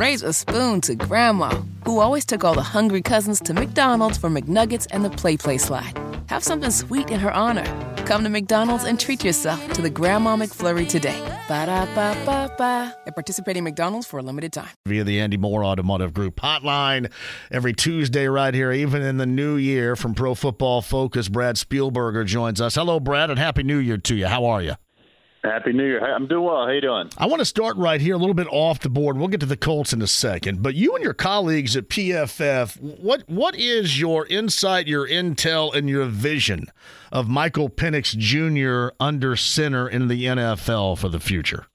raise a spoon to Grandma, who always took all the hungry cousins to McDonald's for McNuggets and the Play Play slide. Have something sweet in her honor. Come to McDonald's and treat yourself to the Grandma McFlurry today. Ba da ba ba ba. At participating McDonald's for a limited time. Via the Andy Moore Automotive Group hotline every Tuesday, right here, even in the new year from Pro Football Focus. Brad Spielberger joins us. Hello, Brad, and Happy New Year to you. How are you? Happy New Year. I'm doing well. How you doing? I want to start right here, a little bit off the board. We'll get to the Colts in a second. But you and your colleagues at PFF, what what is your insight, your intel, and your vision of Michael Penix Jr. under center in the NFL for the future?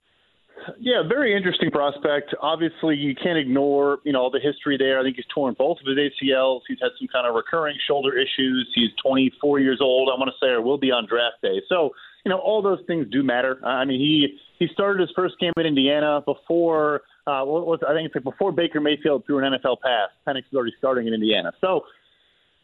Yeah, very interesting prospect. Obviously, you can't ignore you know all the history there. I think he's torn both of his ACLs. He's had some kind of recurring shoulder issues. He's 24 years old. I want to say, or will be on draft day. So you know, all those things do matter. I mean, he he started his first game in Indiana before uh, what was I think it's like before Baker Mayfield threw an NFL pass. Penix is already starting in Indiana. So,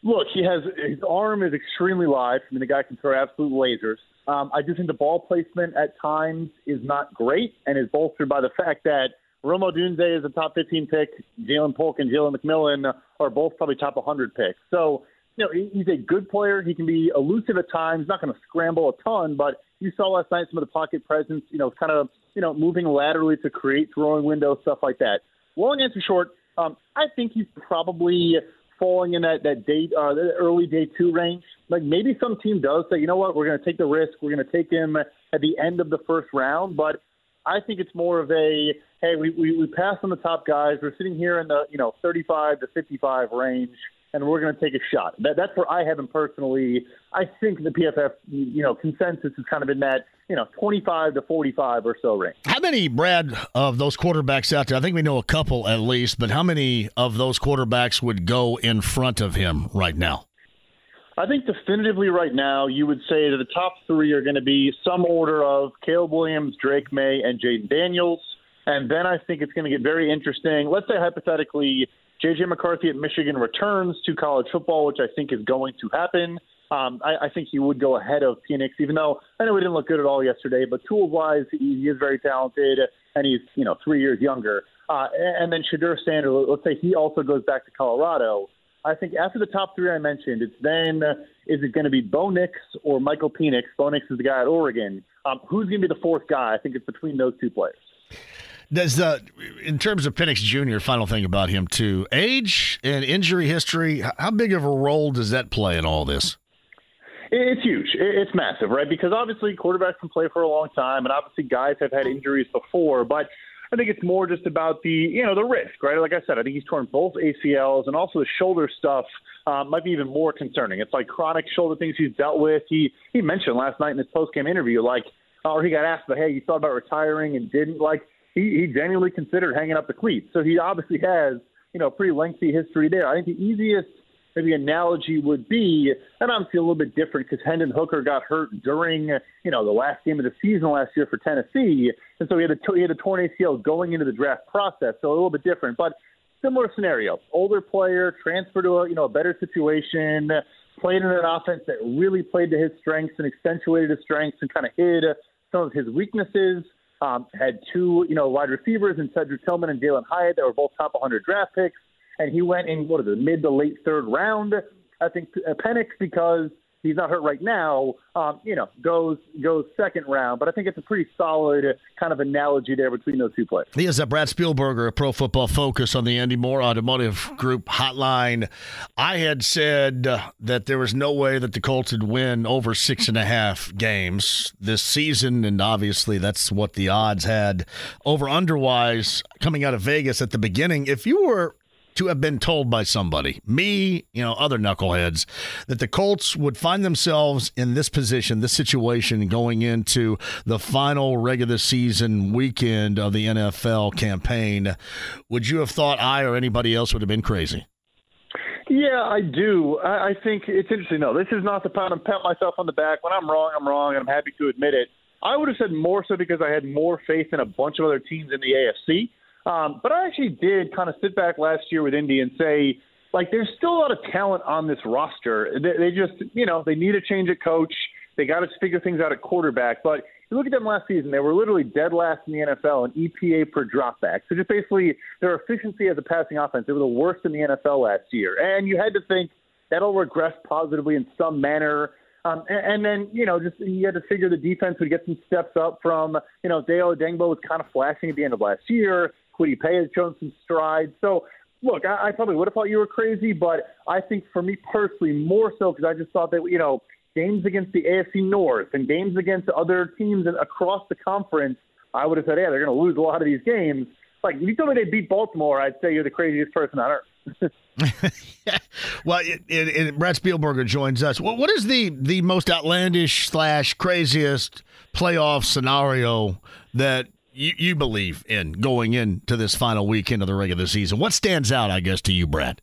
look, he has his arm is extremely live. I mean, the guy can throw absolute lasers. Um, I do think the ball placement at times is not great and is bolstered by the fact that Rome Odunze is a top 15 pick. Ja'Lynn Polk and Jalen McMillan are both probably top 100 picks. So you know, he's a good player. He can be elusive at times, not going to scramble a ton, but you saw last night some of the pocket presence, you know, kind of, you know, moving laterally to create throwing windows, stuff like that. Long answer short, um, I think he's probably falling in that, that date, uh, the early day two range. Like maybe some team does say, you know what, we're going to take the risk. We're going to take him at the end of the first round. But I think it's more of a, hey, we, we, we passed on the top guys. We're sitting here in the, you know, 35 to 55 range and we're going to take a shot. That, that's where I have him personally. I think the PFF, you know, consensus is kind of in that, you know, 25 to 45 or so range. How many, Brad, of those quarterbacks out there? I think we know a couple at least, but how many of those quarterbacks would go in front of him right now? I think definitively right now, you would say that the top three are going to be some order of Caleb Williams, Drake Maye, and Jayden Daniels. And then I think it's going to get very interesting. Let's say hypothetically JJ McCarthy at Michigan returns to college football, which I think is going to happen. Um, I, I think he would go ahead of Penix, even though I know he didn't look good at all yesterday. But tools wise, he, is very talented, and he's you know three years younger. Uh, and then Shedeur Sanders, let's say he also goes back to Colorado. I think after the top three I mentioned, it's then uh, is it going to be Bo Nix or Michael Penix? Bo Nix is the guy at Oregon. Um, who's going to be the fourth guy? I think it's between those two players. Does the in terms of Penix Jr. Final thing about him too, age and injury history. How big of a role does that play in all this? It's huge. It's massive, right? Because obviously quarterbacks can play for a long time, and obviously guys have had injuries before. But I think it's more just about the you know the risk, right? Like I said, I think he's torn both ACLs, and also the shoulder stuff uh, might be even more concerning. It's like chronic shoulder things he's dealt with. He he mentioned last night in his post game interview, like, or he got asked, but hey, you thought about retiring and didn't like he, he genuinely considered hanging up the cleats. So he obviously has, you know, a pretty lengthy history there. I think the easiest maybe analogy would be, and obviously a little bit different because Hendon Hooker got hurt during, you know, the last game of the season last year for Tennessee, and so he had a he had a torn ACL going into the draft process, so a little bit different, but similar scenario. Older player, transfer to a you know a better situation, played in an offense that really played to his strengths and accentuated his strengths and kind of hid some of his weaknesses. Um, had two, you know, wide receivers in Cedric Tillman and Jalin Hyatt that were both top 100 draft picks, and he went in what is it, mid to late third round. I think uh, Penix because he's not hurt right now, um, you know, goes goes second round. But I think it's a pretty solid kind of analogy there between those two players. He is a Brad Spielberger, a Pro Football Focus on the Andy Moore Automotive Group hotline. I had said uh, that there was no way that the Colts would win over six and a half games this season, and obviously that's what the odds had over underwise coming out of Vegas at the beginning. If you were to have been told by somebody, me, you know, other knuckleheads, that the Colts would find themselves in this position, this situation going into the final regular season weekend of the NFL campaign, would you have thought I or anybody else would have been crazy? Yeah, I do. I, I think it's interesting. No, this is not the time to pat myself on the back. When I'm wrong, I'm wrong, and I'm happy to admit it. I would have said more so because I had more faith in a bunch of other teams in the AFC. Um, but I actually did kind of sit back last year with Indy and say, like, there's still a lot of talent on this roster. They, they just, you know, they need a change at coach. They got to figure things out at quarterback. But you look at them last season, they were literally dead last in the NFL in EPA per dropback. So just basically their efficiency as a passing offense, they were the worst in the NFL last year. And you had to think that'll regress positively in some manner. Um, and, and then, you know, just you had to figure the defense would get some steps up from, you know, Dayo Odeyingbo was kind of flashing at the end of last year. Paye has shown some strides. So, look, I, I probably would have thought you were crazy, but I think for me personally, more so because I just thought that, you know, games against the AFC North and games against other teams across the conference, I would have said, yeah, they're going to lose a lot of these games. Like, if you told me they beat Baltimore, I'd say you're the craziest person on earth. well, it, it, it, Brad Spielberger joins us. What, what is the, the most outlandish slash craziest playoff scenario that you, you believe in going into this final weekend of the regular season? What stands out, I guess, to you, Brad?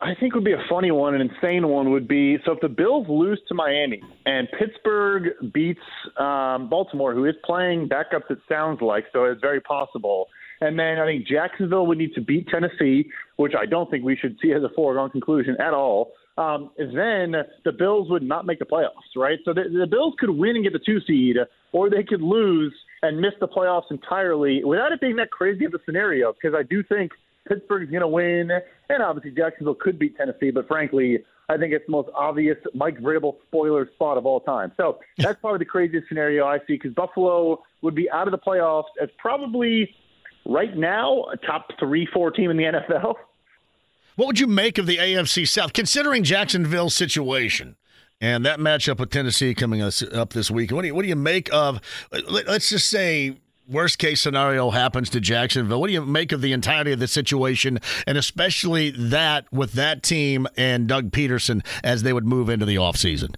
I think would be a funny one, an insane one would be so if the Bills lose to Miami and Pittsburgh beats um, Baltimore, who is playing backups, it sounds like, so it's very possible. And then I think Jacksonville would need to beat Tennessee, which I don't think we should see as a foregone conclusion at all. Um, then the Bills would not make the playoffs, right? So the, the Bills could win and get the two seed, or they could lose and miss the playoffs entirely without it being that crazy of a scenario. Because I do think Pittsburgh's going to win, and obviously Jacksonville could beat Tennessee, but frankly, I think it's the most obvious Mike Vrabel spoiler spot of all time. So that's probably the craziest scenario I see because Buffalo would be out of the playoffs as probably right now a top three, four team in the NFL. What would you make of the AFC South, considering Jacksonville's situation? And that matchup with Tennessee coming up this week. What do you, what do you make of? Let's just say worst case scenario happens to Jacksonville. What do you make of the entirety of the situation, and especially that with that team and Doug Pederson as they would move into the offseason?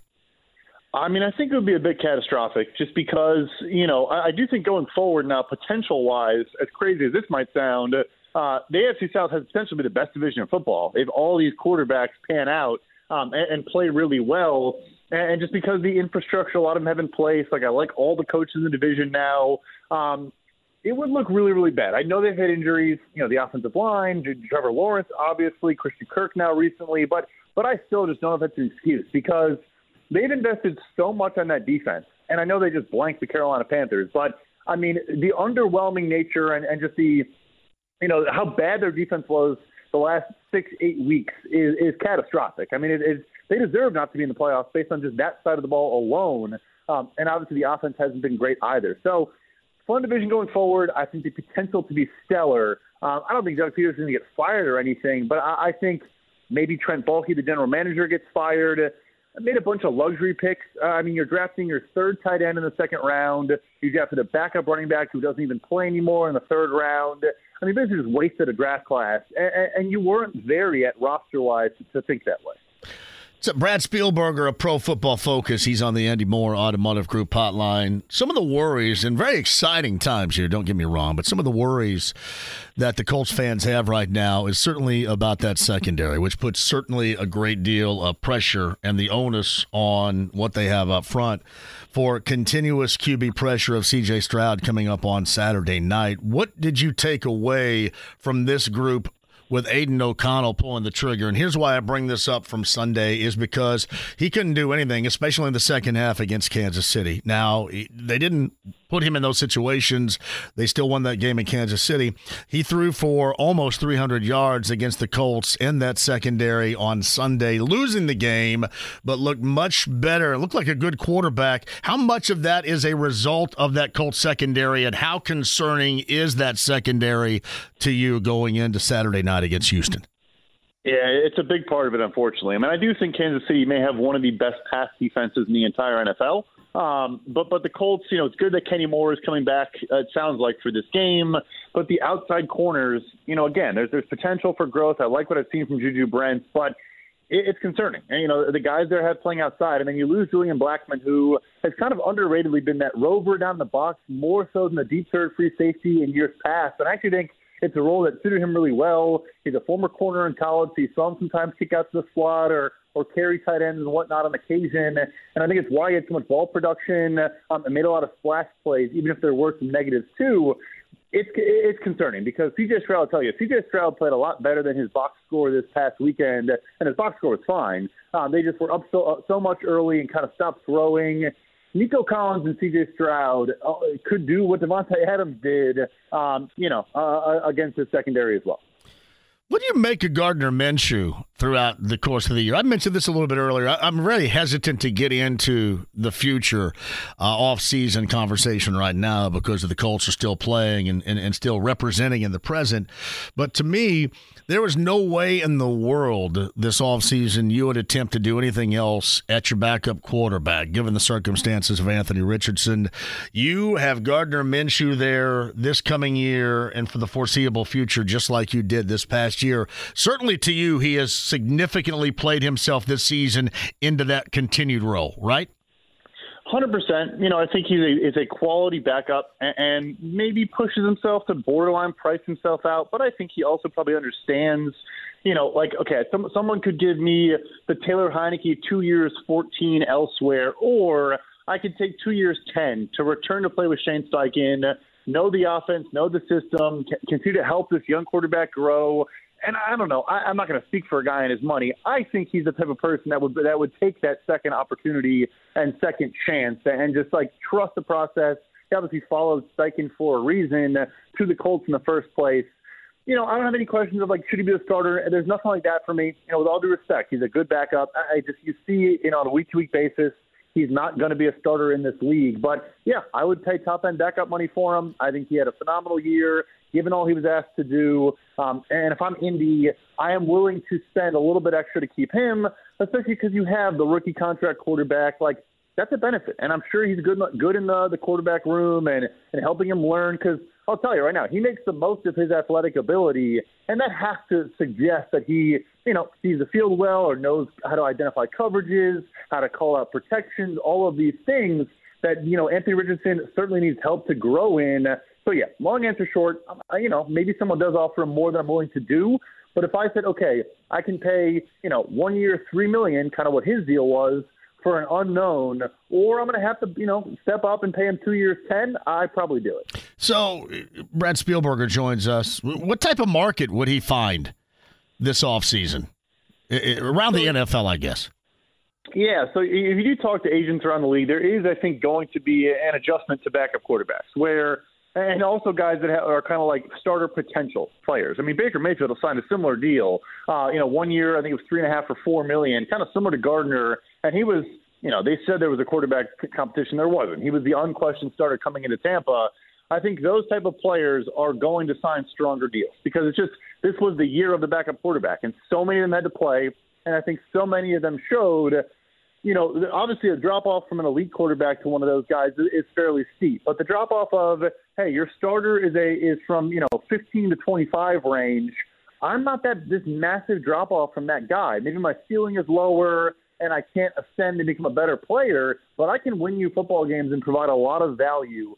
I mean, I think it would be a bit catastrophic just because, you know, I, I do think going forward now, potential wise, as crazy as this might sound, uh, the AFC South has potentially been the best division in football. If all these quarterbacks pan out um, and, and play really well, and just because the infrastructure a lot of them have in place, like I like all the coaches in the division now, um, it would look really, really bad. I know they've had injuries, you know, the offensive line, Trevor Lawrence, obviously, Christian Kirk now recently, but but I still just don't know if that's an excuse because – they've invested so much on that defense, and I know they just blanked the Carolina Panthers, but I mean the underwhelming nature and, and just the you know how bad their defense was the last six eight weeks is, is catastrophic. I mean it, it, they deserve not to be in the playoffs based on just that side of the ball alone, um, and obviously the offense hasn't been great either. So fun division going forward. I think the potential to be stellar. Um, I don't think Doug Peters is going to get fired or anything, but I, I think maybe Trent Baalke, the general manager, gets fired. Made a bunch of luxury picks. Uh, I mean, you're drafting your third tight end in the second round. You drafted a backup running back who doesn't even play anymore in the third round. I mean, basically just wasted a draft class, and, and you weren't there yet roster wise to think that way. So Brad Spielberger of Pro Football Focus. He's on the Andy Moore Automotive Group hotline. Some of the worries, and very exciting times here, don't get me wrong, but some of the worries that the Colts fans have right now is certainly about that secondary, which puts certainly a great deal of pressure and the onus on what they have up front for continuous QB pressure of CJ Stroud coming up on Saturday night. What did you take away from this group with Aidan O'Connell pulling the trigger. And here's why I bring this up from Sunday is because he couldn't do anything, especially in the second half against Kansas City. Now, they didn't put him in those situations. They still won that game in Kansas City. He threw for almost 300 yards against the Colts in that secondary on Sunday, losing the game, but looked much better. Looked like a good quarterback. How much of that is a result of that Colts secondary, and how concerning is that secondary to you going into Saturday night against Houston? Yeah, it's a big part of it, unfortunately. I mean, I do think Kansas City may have one of the best pass defenses in the entire NFL. Um, but but the Colts, you know, it's good that Kenny Moore is coming back. Uh, it sounds like for this game, but the outside corners, you know, again, there's there's potential for growth. I like what I've seen from Juju Brents, but it, it's concerning. And you know, the guys there have playing outside, and then you lose Julian Blackmon, who has kind of underratedly been that rover down the box more so than the deep third free safety in years past. And I actually think it's a role that suited him really well. He's a former corner in college, you saw him sometimes kick out to the slot or or carry tight ends and whatnot on occasion. And I think it's why he had so much ball production um, and made a lot of splash plays, even if there were some negatives too. It's it's concerning because CJ Stroud, I'll tell you, CJ Stroud played a lot better than his box score this past weekend, and his box score was fine. Um, they just were up so uh, so much early and kind of stopped throwing. Nico Collins and C.J. Stroud uh, could do what Davante Adams did, um, you know, uh, uh, against the secondary as well. What do you make of Gardner Minshew throughout the course of the year? I mentioned this a little bit earlier. I'm really hesitant to get into the future uh, off-season conversation right now because of the Colts are still playing and, and, and still representing in the present. But to me, there was no way in the world this offseason you would attempt to do anything else at your backup quarterback, given the circumstances of Anthony Richardson. You have Gardner Minshew there this coming year and for the foreseeable future, just like you did this past year. Certainly to you, he has significantly played himself this season into that continued role, right? Hundred percent. You know, I think he's a, is a quality backup, and, and maybe pushes himself to borderline price himself out. But I think he also probably understands. You know, like okay, some, someone could give me the Taylor Heinicke two years fourteen elsewhere, or I could take two years ten to return to play with Shane Steichen, know the offense, know the system, continue to help this young quarterback grow, and I don't know. I, I'm not going to speak for a guy and his money. I think he's the type of person that would that would take that second opportunity and second chance and just like trust the process. He obviously followed Steichen for a reason to the Colts in the first place. You know, I don't have any questions of like should he be a starter. There's nothing like that for me. You know, with all due respect, he's a good backup. I just you see, you know, on a week to week basis, he's not going to be a starter in this league. But yeah, I would pay top end backup money for him. I think he had a phenomenal year given all he was asked to do. Um, and if I'm Indy, I am willing to spend a little bit extra to keep him, especially because you have the rookie contract quarterback. Like that's a benefit, and I'm sure he's good good in the, the quarterback room and and helping him learn. Because I'll tell you right now, he makes the most of his athletic ability, and that has to suggest that he you know sees the field well or knows how to identify coverages, how to call out protections, all of these things that you know Anthony Richardson certainly needs help to grow in. So yeah, long answer short, um, you know, maybe someone does offer him more than I'm willing to do. But if I said, okay, I can pay, you know, one year three million, kind of what his deal was for an unknown, or I'm going to have to, you know, step up and pay him two years ten, I probably do it. So, Brad Spielberger joins us. What type of market would he find this offseason? around the NFL, I guess? Yeah, so if you do talk to agents around the league, there is, I think, going to be an adjustment to backup quarterbacks where – and also guys that are kind of like starter potential players. I mean, Baker Mayfield will sign a similar deal. Uh, you know, one year I think it was three and a half or four million, kind of similar to Gardner, and he was. You know, they said there was a quarterback competition. There wasn't. He was the unquestioned starter coming into Tampa. I think those type of players are going to sign stronger deals because it's just this was the year of the backup quarterback, and so many of them had to play, and I think so many of them showed you know, obviously a drop off from an elite quarterback to one of those guys is fairly steep. But the drop off of, hey, your starter is a is from you know 15 to 25 range. I'm not that this massive drop off from that guy. Maybe my ceiling is lower and I can't ascend and become a better player, but I can win you football games and provide a lot of value.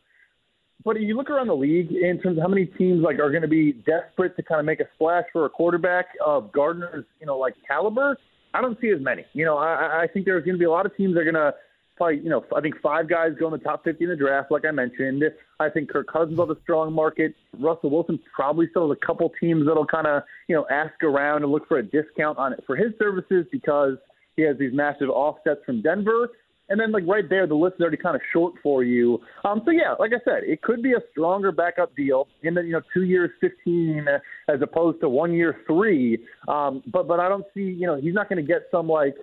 But if you look around the league in terms of how many teams like are going to be desperate to kind of make a splash for a quarterback of Gardner's, you know, like caliber, I don't see as many. You know, I, I think there's going to be a lot of teams that are going to probably, you know, I think five guys go in the top 50 in the draft, like I mentioned. I think Kirk Cousins have a strong market. Russell Wilson probably still has a couple teams that'll kind of, you know, ask around and look for a discount on it for his services because he has these massive offsets from Denver. And then, like right there, the list is already kind of short for you. Um, so yeah, like I said, it could be a stronger backup deal in the you know two years, fifteen, as opposed to one year, three. Um, but but I don't see you know he's not going to get some like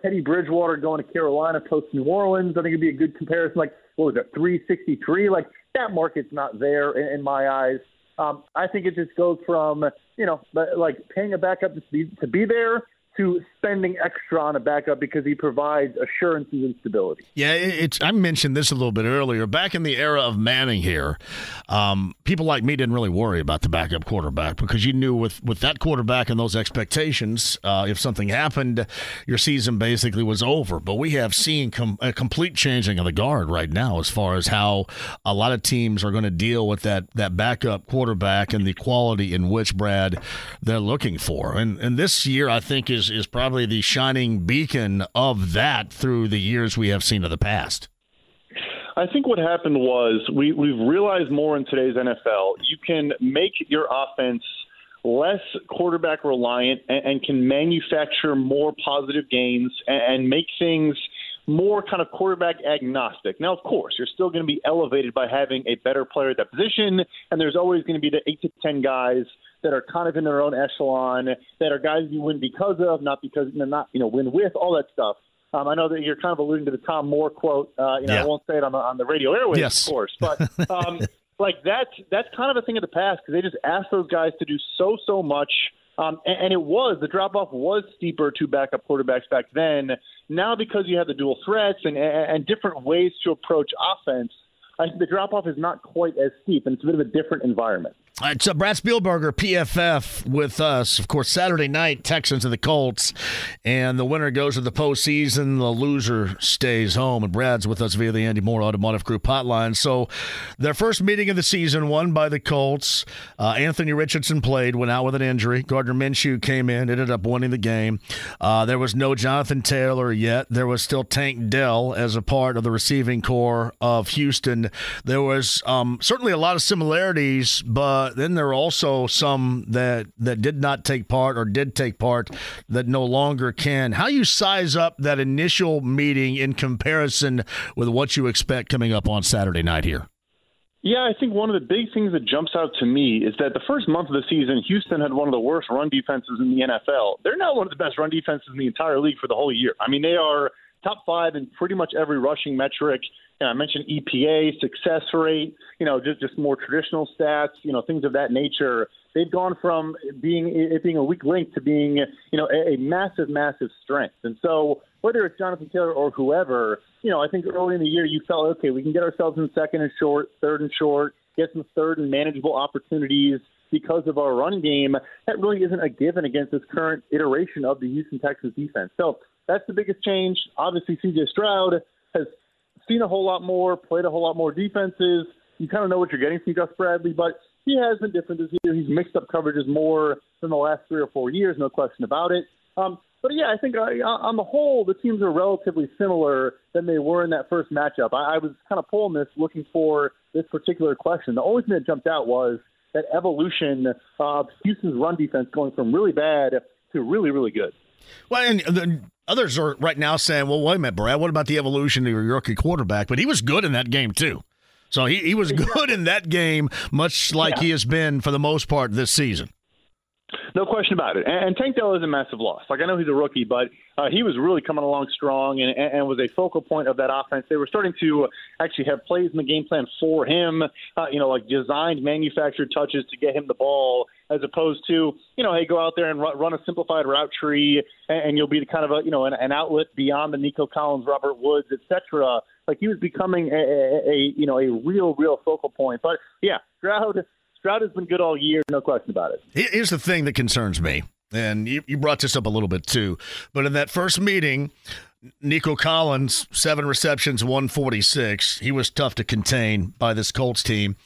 Teddy Bridgewater going to Carolina post New Orleans. I think it'd be a good comparison. Like what was it, three sixty three? Like that market's not there in, in my eyes. Um, I think it just goes from you know like paying a backup to be to be there to spending extra on a backup because he provides assurances and stability. Yeah, it's. I mentioned this a little bit earlier. Back in the era of Manning here, um, people like me didn't really worry about the backup quarterback because you knew with with that quarterback and those expectations, uh, if something happened, your season basically was over. But we have seen com- a complete changing of the guard right now as far as how a lot of teams are going to deal with that that backup quarterback and the quality in which Brad they're looking for. And and this year, I think is is is probably the shining beacon of that through the years we have seen of the past. I think what happened was we, we've realized more in today's NFL. You can make your offense less quarterback reliant and, and can manufacture more positive gains and, and make things more kind of quarterback agnostic. Now, of course, you're still going to be elevated by having a better player at that position, and there's always going to be the eight to ten guys that are kind of in their own echelon, that are guys you win because of, not because not you know win with, all that stuff. Um, I know that you're kind of alluding to the Tom Moore quote. Uh, you know, yeah. I won't say it on the on the radio airwaves, yes. of course, but um, like that's that's kind of a thing of the past because they just asked those guys to do so so much. Um, and, and it was the drop off was steeper to backup quarterbacks back then. Now because you have the dual threats and, and different ways to approach offense, I think the drop off is not quite as steep, and it's a bit of a different environment. Right, so Brad Spielberger, PFF, with us. Of course, Saturday night, Texans and the Colts, and the winner goes to the postseason. The loser stays home. And Brad's with us via the Andy Moore Automotive Group hotline. So, their first meeting of the season, won by the Colts. Uh, Anthony Richardson played, went out with an injury. Gardner Minshew came in, ended up winning the game. Uh, there was no Jonathan Taylor yet. There was still Tank Dell as a part of the receiving corps of Houston. There was um, certainly a lot of similarities, but uh, then there are also some that that did not take part or did take part that no longer can. How you size up that initial meeting in comparison with what you expect coming up on Saturday night here? Yeah, I think one of the big things that jumps out to me is that the first month of the season, Houston had one of the worst run defenses in the NFL. They're now one of the best run defenses in the entire league for the whole year. I mean, they are top five in pretty much every rushing metric. Know, I mentioned EPA, success rate, you know, just just more traditional stats, you know, things of that nature. They've gone from being it being a weak link to being, you know, a, a massive, massive strength. And so whether it's Jonathan Taylor or whoever, you know, I think early in the year you felt okay, we can get ourselves in second and short, third and short, get some third and manageable opportunities because of our run game. That really isn't a given against this current iteration of the Houston Texans defense. So that's the biggest change. Obviously, CJ Stroud has seen a whole lot more, played a whole lot more defenses. You kind of know what you're getting from Gus Bradley, but he has been different this year. He's mixed up coverages more than the last three or four years, no question about it. Um, but yeah, I think uh, on the whole, the teams are relatively similar than they were in that first matchup. I, I was kind of pulling this, looking for this particular question. The only thing that jumped out was that evolution of Houston's run defense going from really bad to really, really good. Well, and the, others are right now saying, well, wait a minute, Brad, what about the evolution of your rookie quarterback? But he was good in that game, too. So he, he was good in that game, much like yeah. he has been for the most part this season. No question about it. And, Tank Dell is a massive loss. Like I know he's a rookie, but uh, he was really coming along strong and, and was a focal point of that offense. They were starting to actually have plays in the game plan for him. Uh, you know, like designed, manufactured touches to get him the ball, as opposed to you know, hey, go out there and run, a simplified route tree, and, and you'll be the kind of a you know an, an outlet beyond the Nico Collins, Robert Woods, etc. Like he was becoming a, a, a you know a real real focal point. But yeah, Stroud Stroud has been good all year, no question about it. Here's the thing that concerns me, and you, you brought this up a little bit too. But in that first meeting, Nico Collins, seven receptions, 146. He was tough to contain by this Colts team.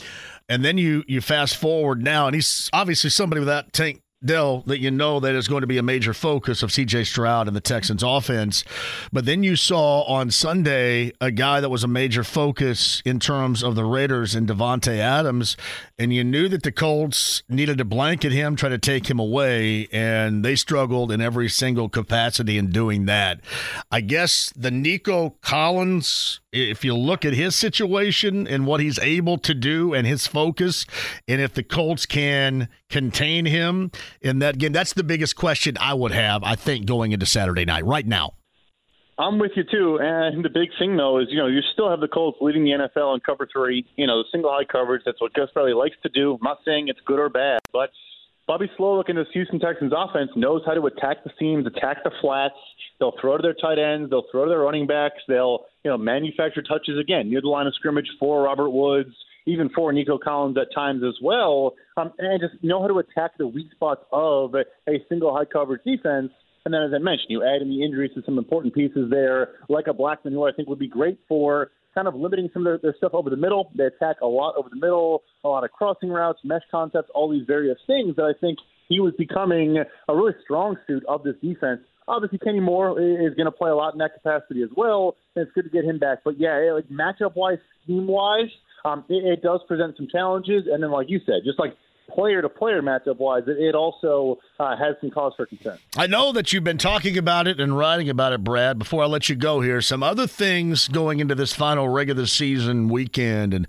And then you you fast forward now, and he's obviously somebody with that tank Dell, that you know that is going to be a major focus of CJ Stroud and the Texans offense. But then you saw on Sunday a guy that was a major focus in terms of the Raiders and Davante Adams, and you knew that the Colts needed to blanket him, try to take him away, and they struggled in every single capacity in doing that. I guess the Nico Collins if you look at his situation and what he's able to do and his focus, and if the Colts can contain him in that game, that's the biggest question I would have, I think, going into Saturday night right now. I'm with you too, and the big thing though is you know you still have the Colts leading the NFL in cover three. You know the single high coverage. That's what Gus Bradley likes to do. I'm not saying it's good or bad, but Bobby Slowik in this Houston Texans offense knows how to attack the seams, attack the flats. They'll throw to their tight ends. They'll throw to their running backs. They'll you know manufacture touches again near the line of scrimmage for Robert Woods, even for Nico Collins at times as well, um, and just know how to attack the weak spots of a, single high coverage defense. And then, as I mentioned, you add in the injuries to some important pieces there, like a Blackmon, who I think would be great for kind of limiting some of their, their stuff over the middle. They attack a lot over the middle, a lot of crossing routes, mesh concepts, all these various things that I think he was becoming a really strong suit of this defense. Obviously, Kenny Moore is going to play a lot in that capacity as well, and it's good to get him back. But yeah, like matchup wise, scheme wise, um, it, it does present some challenges. And then, like you said, just like player to player matchup wise, it also uh, has some cause for concern. I know that you've been talking about it and writing about it, Brad. Before I let you go here, some other things going into this final regular season weekend, and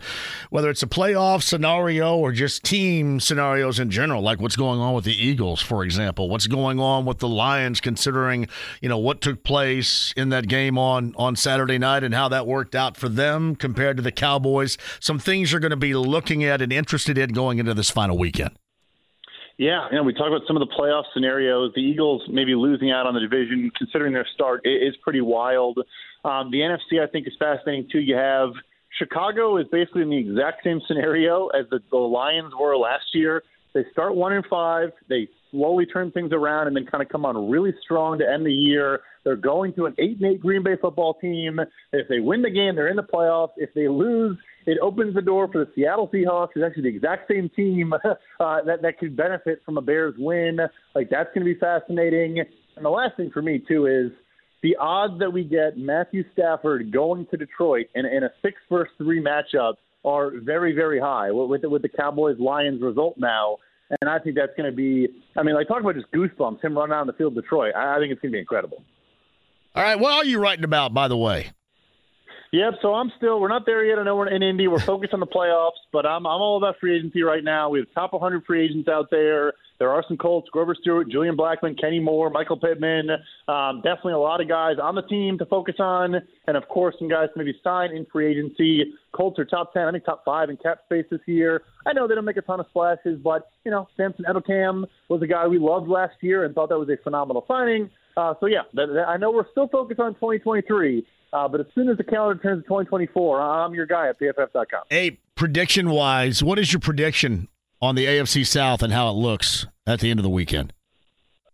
whether it's a playoff scenario or just team scenarios in general, like what's going on with the Eagles, for example, what's going on with the Lions, considering you know what took place in that game on on Saturday night and how that worked out for them compared to the Cowboys. Some things you're going to be looking at and interested in going into this final weekend. Yeah, you know, we talked about some of the playoff scenarios. The Eagles maybe losing out on the division, considering their start, is pretty wild. Um, the NFC, I think, is fascinating too. You have Chicago is basically in the exact same scenario as the, the Lions were last year. They start one and five. They slowly turn things around and then kind of come on really strong to end the year. They're going to an eight and eight Green Bay football team. If they win the game, they're in the playoffs. If they lose, it opens the door for the Seattle Seahawks. It's actually the exact same team uh, that that could benefit from a Bears win. Like that's going to be fascinating. And the last thing for me too is the odds that we get Matthew Stafford going to Detroit in, in a six versus three matchup are very very high with with the Cowboys Lions result now. And I think that's going to be, I mean, like talk about just goosebumps, him running out on the field Detroit. I, I think it's going to be incredible. All right, what are you writing about, by the way? Yep. So I'm still. We're not there yet. I know we're in Indy. We're focused on the playoffs, but I'm I'm all about free agency right now. We have top 100 free agents out there. There are some Colts: Grover Stewart, Julian Blackmon, Kenny Moore, Michael Pittman. Um, definitely a lot of guys on the team to focus on, and of course some guys to maybe sign in free agency. Colts are top 10, I think top five in cap space this year. I know they don't make a ton of splashes, but you know Samson Ebukam was a guy we loved last year and thought that was a phenomenal signing. Uh, so yeah, I know we're still focused on 2023. Uh, but as soon as the calendar turns to 2024, I'm your guy at PFF.com. Hey, prediction wise, what is your prediction on the AFC South and how it looks at the end of the weekend?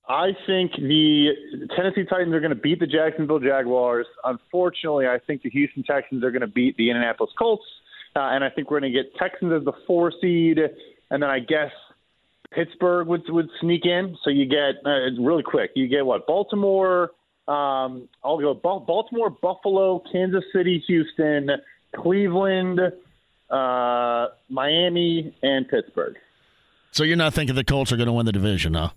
I think the Tennessee Titans are going to beat the Jacksonville Jaguars. Unfortunately, I think the Houston Texans are going to beat the Indianapolis Colts. Uh, and I think we're going to get Texans as the four seed. And then I guess Pittsburgh would, would sneak in. So you get, uh, really quick, you get what? Baltimore, um, I'll go Baltimore, Buffalo, Kansas City, Houston, Cleveland, uh, Miami, and Pittsburgh. So you're not thinking the Colts are going to win the division, huh?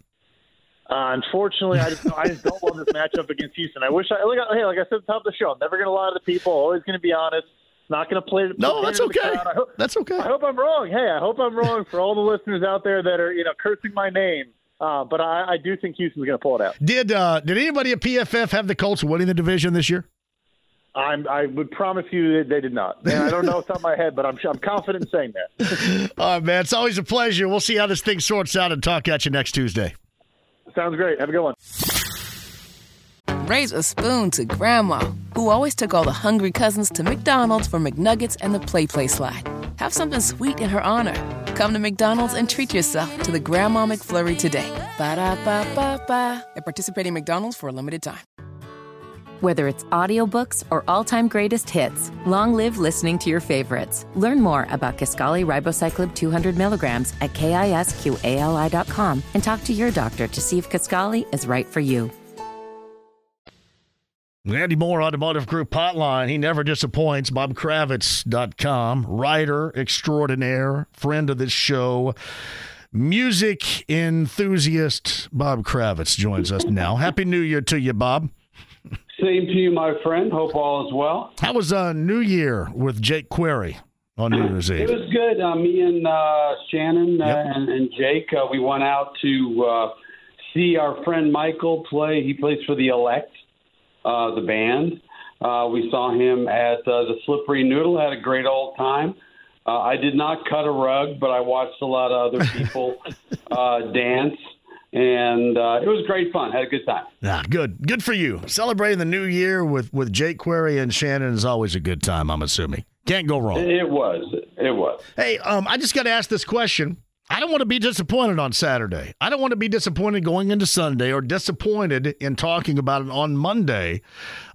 Uh, unfortunately, I just I just don't love this matchup against Houston. I wish I like hey, like I said at the top of the show, I'm never going to lie to the people. Always going to be honest. Not going to play. The No, that's okay. Hope, that's okay. I hope I'm wrong. Hey, I hope I'm wrong for all the listeners out there that are you know cursing my name. Uh, but I, I, do think Houston's going to pull it out. Did uh, Did anybody at PFF have the Colts winning the division this year? I'm, I would promise you that they did not. And I don't know off the top of my head, but I'm, I'm confident in saying that. All right, man. It's always a pleasure. We'll see how this thing sorts out and talk at you next Tuesday. Sounds great. Have a good one. Raise a spoon to Grandma, who always took all the hungry cousins to McDonald's for McNuggets and the Play Play Slide. Have something sweet in her honor. Come to McDonald's and treat yourself to the Grandma McFlurry today. Ba da ba ba ba. At participating McDonald's for a limited time. Whether it's audiobooks or all-time greatest hits, long live listening to your favorites. Learn more about Kisqali Ribociclib 200 milligrams at kisqali.com and talk to your doctor to see if Kisqali is right for you. Andy Moore, Automotive Group Hotline. He never disappoints. BobKravitz.com, writer extraordinaire, friend of this show, music enthusiast. Bob Kravitz joins us now. Happy New Year to you, Bob. Same to you, my friend. Hope all is well. How was uh, New Year with Jake Query on New Year's Eve? It was good. Uh, me and uh, Shannon uh, yep. and, and, Jake, uh, we went out to uh, see our friend Michael play. He plays for the Elect uh, the band. Uh, we saw him at uh, the Slippery Noodle. Had a great old time. Uh, I did not cut a rug, but I watched a lot of other people uh, dance, and uh, it was great fun. Had a good time. Yeah, good, good for you. Celebrating the new year with with Jake Query and Shannon is always a good time. I'm assuming can't go wrong. It was. It was. Hey, um, I just got to ask this question. I don't want to be disappointed on Saturday. I don't want to be disappointed going into Sunday or disappointed in talking about it on Monday.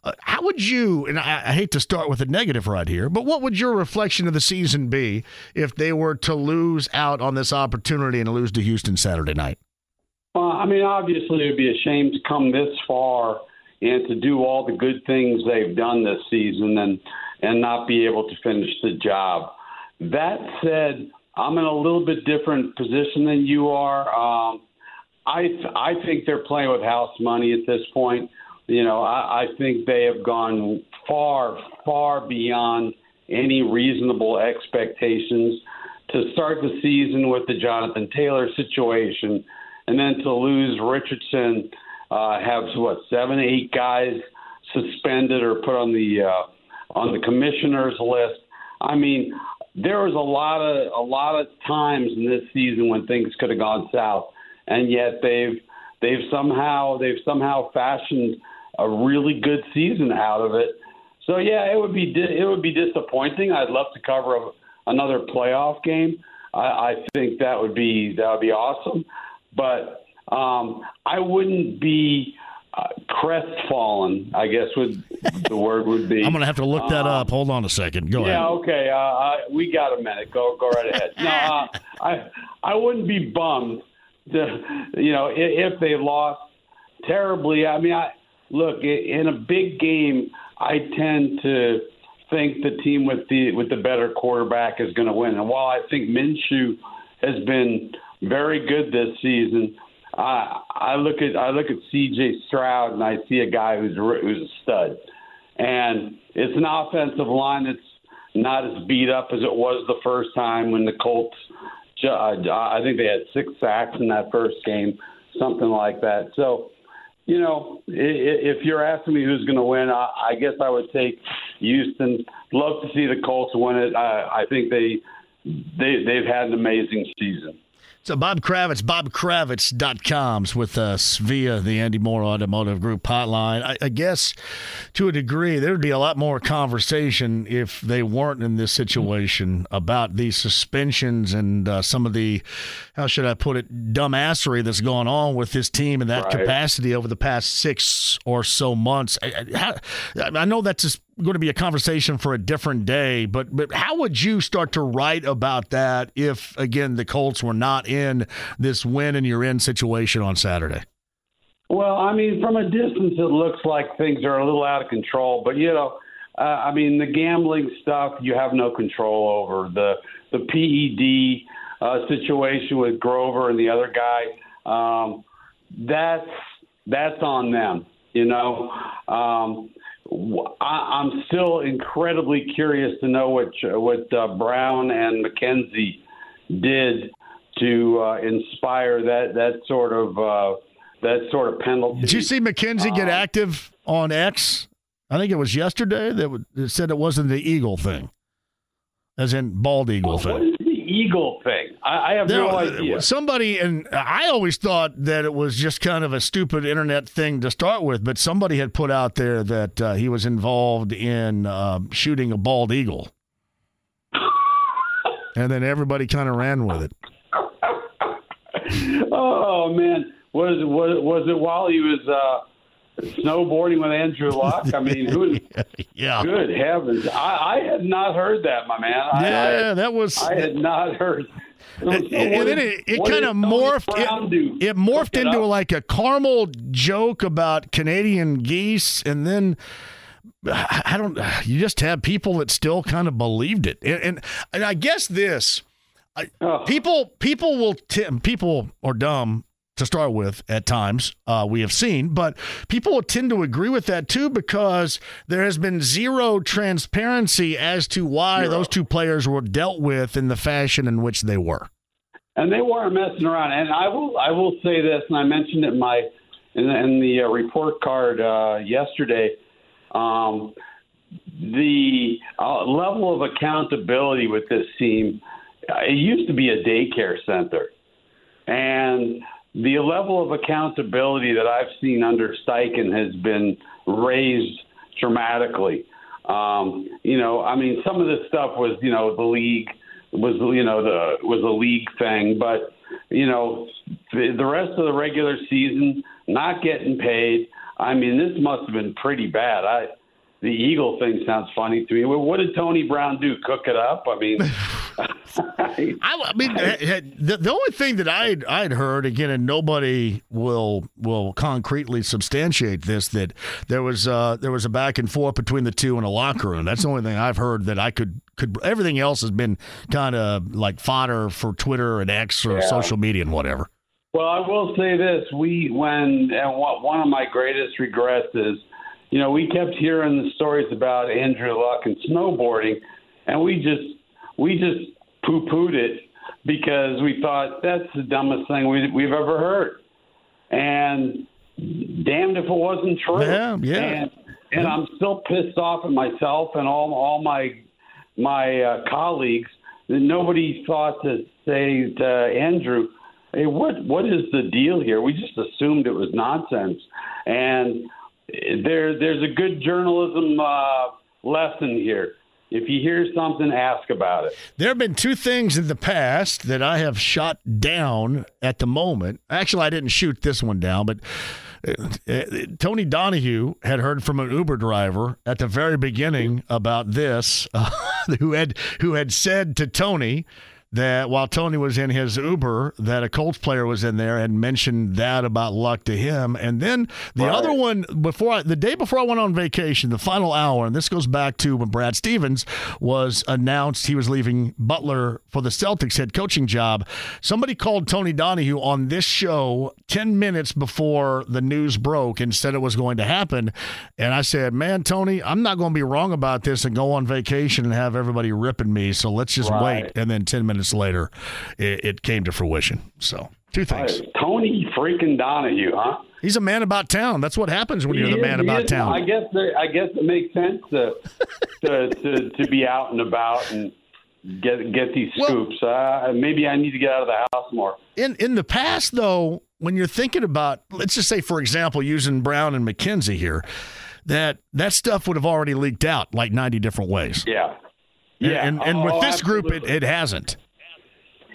Uh, how would you, and I, I, hate to start with a negative right here, but what would your reflection of the season be if they were to lose out on this opportunity and lose to Houston Saturday night? Well, I mean, obviously, it would be a shame to come this far and to do all the good things they've done this season and, and not be able to finish the job. That said, I'm in a little bit different position than you are. Um, I I think they're playing with house money at this point. You know, I, I think they have gone far far beyond any reasonable expectations to start the season with the Jonathan Taylor situation, and then to lose Richardson, uh, have what seven eight guys suspended or put on the uh, on the commissioner's list. I mean, there was a lot of a lot of times in this season when things could have gone south, and yet they've they've somehow they've somehow fashioned a really good season out of it. So yeah, it would be it would be disappointing. I'd love to cover a, another playoff game. I, I think that would be that would be awesome, but um, I wouldn't be uh, crestfallen, I guess would the word would be. I'm going to have to look that um, up. Hold on a second. Go yeah, ahead. Yeah, okay. Uh, I, we got a minute. Go go right ahead. No, uh, I I wouldn't be bummed, to, you know, if, if they lost terribly. I mean, I look in a big game. I tend to think the team with the with the better quarterback is going to win. And while I think Minshew has been very good this season, I I look at I look at C.J. Stroud and I see a guy who's who's a stud, and it's an offensive line that's not as beat up as it was the first time when the Colts. Uh, I think they had six sacks in that first game, something like that. So, you know, if you're asking me who's going to win, I guess I would take Houston. Love to see the Colts win it. I, I think they they they've had an amazing season. So Bob Kravitz, bobkravitz.com's with us via the Andy Moore Automotive Group hotline. I, I, guess to a degree, there would be a lot more conversation if they weren't in this situation about these suspensions and uh, some of the, how should I put it, dumbassery that's going on with this team in that right. capacity over the past six or so months. I, I, I know that's just going to be a conversation for a different day, but but how would you start to write about that if again the Colts were not in this win and you're in situation on Saturday? Well, I mean, from a distance, it looks like things are a little out of control, but you know. Uh, I mean, the gambling stuff you have no control over. The the PED uh, situation with Grover and the other guy, um, that's that's on them. You know, um, I, am still incredibly curious to know what what uh, Brown and McKenzie did to uh, inspire that that sort of uh, that sort of penalty. Did you see McKenzie get um, active on X? I think it was yesterday that, said it wasn't the Eagle thing, as in bald eagle well, thing. Eagle thing? I, I have there, no idea. Somebody, and I always thought that it was just kind of a stupid internet thing to start with, but somebody had put out there that uh, he was involved in uh, shooting a bald eagle. and then everybody kind of ran with it. oh man, was was was it while he was uh, snowboarding with Andrew Luck. I mean, who? yeah. Good heavens! I, I had not heard that, my man. I, yeah, I, that was. I had not heard. And, and then it, it kind of morphed. It, it, morphed into like a caramel joke about Canadian geese, and then I don't. You just have people that still kind of believed it, and and, and I guess this. I, oh. People, people will. T- people are dumb to start with at times uh, we have seen but people tend to agree with that too because there has been zero transparency as to why zero. those two players were dealt with in the fashion in which they were. And they weren't messing around. And i will i will say this and i mentioned it in my in the, in the uh, report card uh, yesterday. Um, the uh, level of accountability with this team uh, it used to be a daycare center. And the level of accountability that I've seen under Steichen has been raised dramatically. Um, you know, I mean, some of this stuff was, you know, the league was, you know, the was a league thing, but you know, the, the rest of the regular season not getting paid. I mean, this must have been pretty bad. I the Eagle thing sounds funny to me. What did Tony Brown do? Cook it up? I mean, I, I, mean, the, the only thing that I'd I'd heard again, and nobody will will concretely substantiate this that there was uh, there was a back and forth between the two in a locker room. That's the only thing I've heard that I could could. Everything else has been kind of like fodder for Twitter and X or yeah. social media and whatever. Well, I will say this: we when and what, one of my greatest regrets is, you know, we kept hearing the stories about Andrew Luck and snowboarding, and we just we just poo pooed it because we thought that's the dumbest thing we, we've ever heard, and damned if it wasn't true. Yeah, yeah. And, and I'm still pissed off at myself and all all my my uh, colleagues that nobody thought to say to Andrew hey, what what is the deal here? We just assumed it was nonsense, and there there's a good journalism uh, lesson here. If you hear something, ask about it. There have been two things in the past that I have shot down at the moment. Actually, I didn't shoot this one down, but. Uh, uh, Tony Donahue had heard from an Uber driver at the very beginning about this, uh, who had who had said to Tony that while Tony was in his Uber, that a Colts player was in there and mentioned that about luck to him. And then the right. other one before I, the day before I went on vacation, the final hour, and this goes back to when Brad Stevens was announced he was leaving Butler for the Celtics head coaching job. Somebody called Tony Donahue on this show 10 minutes before the news broke and said it was going to happen. And I said, Man, Tony, I'm not going to be wrong about this and go on vacation and have everybody ripping me. So let's just right. wait. And then 10 minutes minutes later, it, it came to fruition. So, two things. Uh, Tony freaking Donahue, huh? He's a man about town. That's what happens when he you're the man about town. I guess I guess it makes sense to, to, to to be out and about and get get these scoops. Well, uh, maybe I need to get out of the house more. In in the past, though, when you're thinking about, let's just say, for example, using Brown and McKenzie here, that that stuff would have already leaked out like 90 different ways. Yeah. Yeah. And, and, with oh, this absolutely. group, it, it hasn't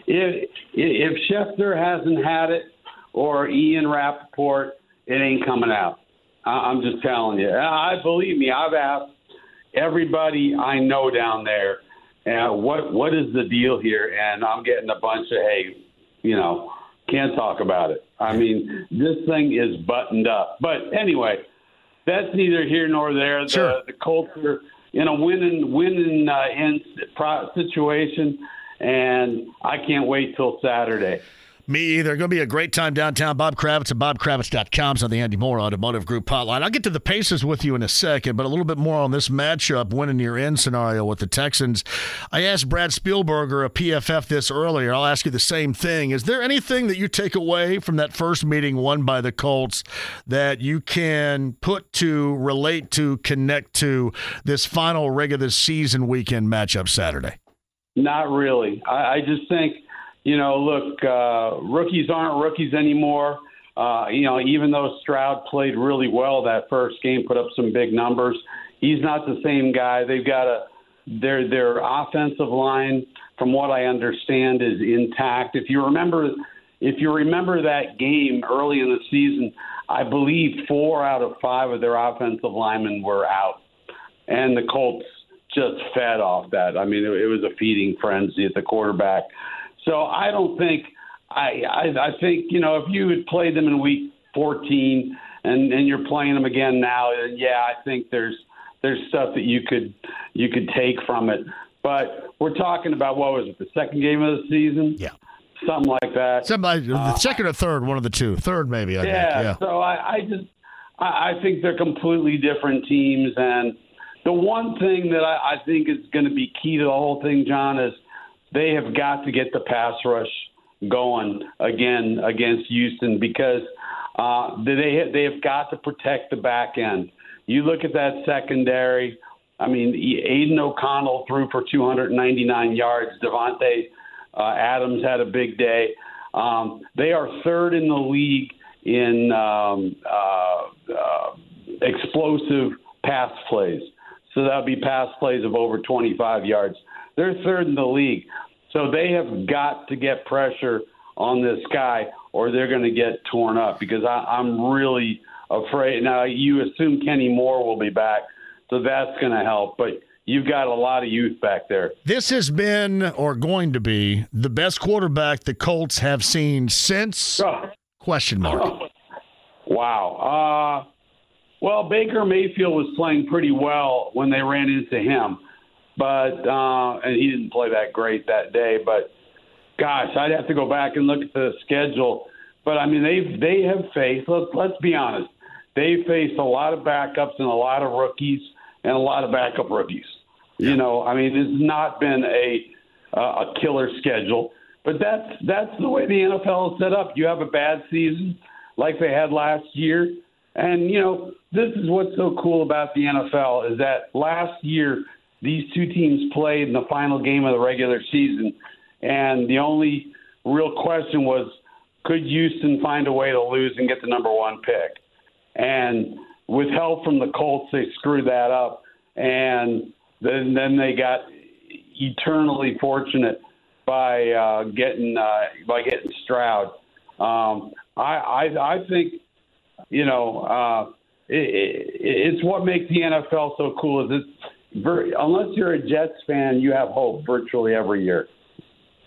if if Schefter hasn't had it or Ian Rapoport, it ain't coming out. I'm just telling you. I believe me. I've asked everybody I know down there, uh, what what is the deal here? And I'm getting a bunch of hey, you know, can't talk about it. I mean, this thing is buttoned up. But anyway, that's neither here nor there. Sure. The, the culture in a winning winning uh, in situation and I can't wait till Saturday. Me either. Going to be a great time downtown. Bob Kravitz at bobkravitz.com on the Andy Moore Automotive Group hotline. I'll get to the Pacers with you in a second, but a little bit more on this matchup, winning your end scenario with the Texans. I asked Brad Spielberger a PFF this earlier. I'll ask you the same thing. Is there anything that you take away from that first meeting won by the Colts that you can put to, relate to, connect to this final regular season weekend matchup Saturday? Not really. I, I just think, you know, look, uh, rookies aren't rookies anymore. Uh, you know, even though Stroud played really well that first game, put up some big numbers, he's not the same guy. They've got a their their offensive line, from what I understand, is intact. If you remember, if you remember that game early in the season, I believe four out of five of their offensive linemen were out, and the Colts just fed off that. I mean, it, it was a feeding frenzy at the quarterback. So I don't think I, I I think you know if you had played them in week 14 and and you're playing them again now, yeah, I think there's there's stuff that you could you could take from it. But we're talking about what was it, the second game of the season? Yeah. Something like that. Something the uh, second or third, one of the two. Third, maybe. I yeah, think. Yeah. So I, I just I, I think they're completely different teams, and the one thing that I, I think is going to be key to the whole thing, John, is they have got to get the pass rush going again against Houston because uh, they they have got to protect the back end. You look at that secondary. I mean, Aidan O'Connell threw for 299 yards. Davante uh, Adams had a big day. Um, they are third in the league in um, uh, uh, explosive pass plays. So that would be pass plays of over 25 yards. They're third in the league. So they have got to get pressure on this guy or they're going to get torn up because I, I'm really afraid. Now, you assume Kenny Moore will be back, so that's going to help. But you've got a lot of youth back there. This has been or going to be the best quarterback the Colts have seen since Oh. question mark. Wow. Uh, well, Baker Mayfield was playing pretty well when they ran into him, but uh, and he didn't play that great that day. But gosh, I'd have to go back and look at the schedule. But I mean, they they have faced. Let's let's be honest. They faced a lot of backups and a lot of rookies and a lot of backup rookies. You know, I mean, it's not been a uh, a killer schedule, but that's that's the way the NFL is set up. You have a bad season like they had last year, and you know, this is what's so cool about the NFL is that last year these two teams played in the final game of the regular season, and the only real question was could Houston find a way to lose and get the number one pick? And with help from the Colts, they screwed that up, and then then they got eternally fortunate by uh, getting uh, by getting Stroud. Um, I, I I think you know uh, it, it, it's what makes the NFL so cool. Is it's very, unless you're a Jets fan, you have hope virtually every year.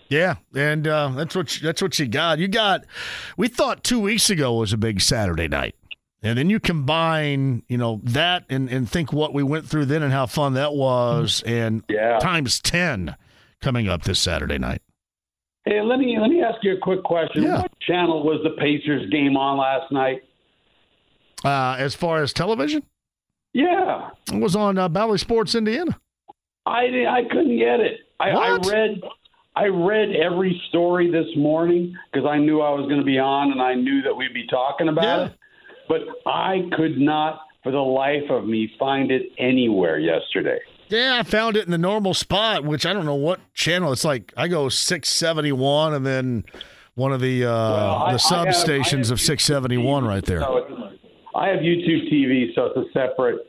Yeah, and uh, that's what you, that's what you got. You got. We thought two weeks ago was a big Saturday night, and then you combine, you know, that and and think what we went through then and how fun that was, and Yeah. times ten coming up this Saturday night. Hey, let me let me ask you a quick question. Yeah. What channel was the Pacers game on last night? Uh, as far as television, Yeah, it was on uh, Bally Sports Indiana. I I couldn't get it. I, I read I read every story this morning because I knew I was going to be on and I knew that we'd be talking about Yeah. it. But I could not, for the life of me, find it anywhere yesterday. Yeah, I found it in the normal spot, which I don't know what channel. It's like I go six seventy one, and then one of the uh, Well, the I have- I substations have of six seventy one right there. So I have YouTube TV, so it's a separate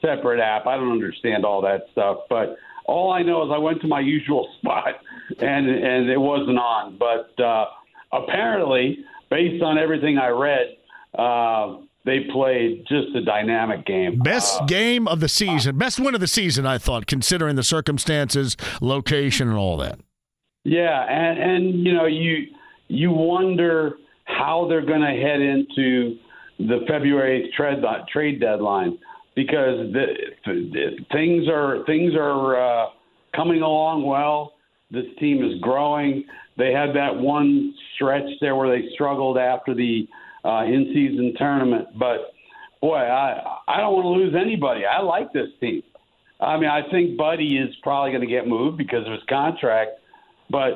separate app. I don't understand all that stuff, but all I know is I went to my usual spot and and it wasn't on. But uh, apparently, based on everything I read, uh, they played just a dynamic game. Best game of the season, best win of the season, I thought, considering the circumstances, location, and all that. Yeah, and and you know you you wonder how they're going to head into the February 8th trade trade deadline because the, the, things are things are uh, coming along well. This team is growing. They had that one stretch there where they struggled after the uh, in-season tournament, but boy, I I don't want to lose anybody. I like this team. I mean, I think Buddy is probably going to get moved because of his contract, but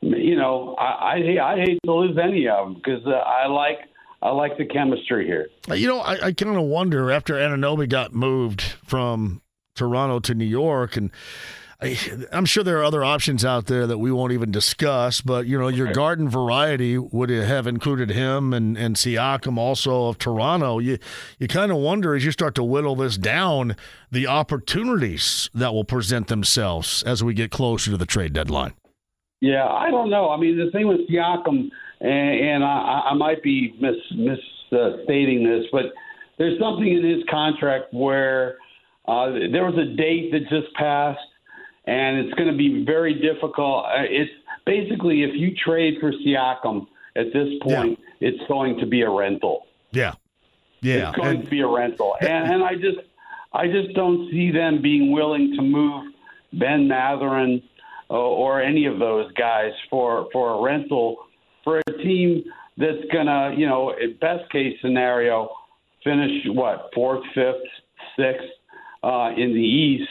you know, I I, I hate to lose any of them because uh, I like I like the chemistry here. Uh, you know, I, I kind of wonder after Anunoby got moved from Toronto to New York, and I, I'm sure there are other options out there that we won't even discuss. But you know, your garden variety would have included him and and Siakam also of Toronto. You you kind of wonder as you start to whittle this down the opportunities that will present themselves as we get closer to the trade deadline. Yeah, I don't know. I mean, the thing with Siakam, and, and I, I might be mis misstating this, but there's something in his contract where uh, there was a date that just passed, and it's going to be very difficult. Uh, It's basically if you trade for Siakam at this point, it's going to be a rental. Yeah, yeah, It's going and- to be a rental, and, and I just, I just don't see them being willing to move Ben Mathurin uh, or any of those guys for for a rental for a team that's gonna, you know, best case scenario, finish what fourth, fifth, sixth uh, in the East,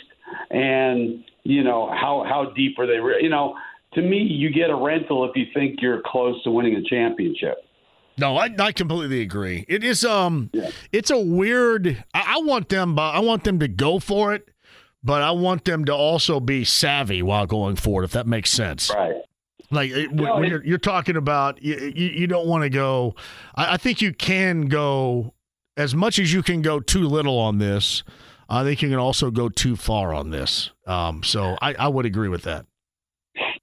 and you know how how deep are they? Re- you know, to me, you get a rental if you think you're close to winning a championship. No, I, I completely agree. It is um, it's a weird. I, I want them, I want them to go for it, but I want them to also be savvy while going forward. If that makes sense. Right. Like it, No, when you're, you're talking about, you, you, don't want to go. I, I think you can go as much as you can go too little on this. I think you can also go too far on this. Um, so I, I would agree with that.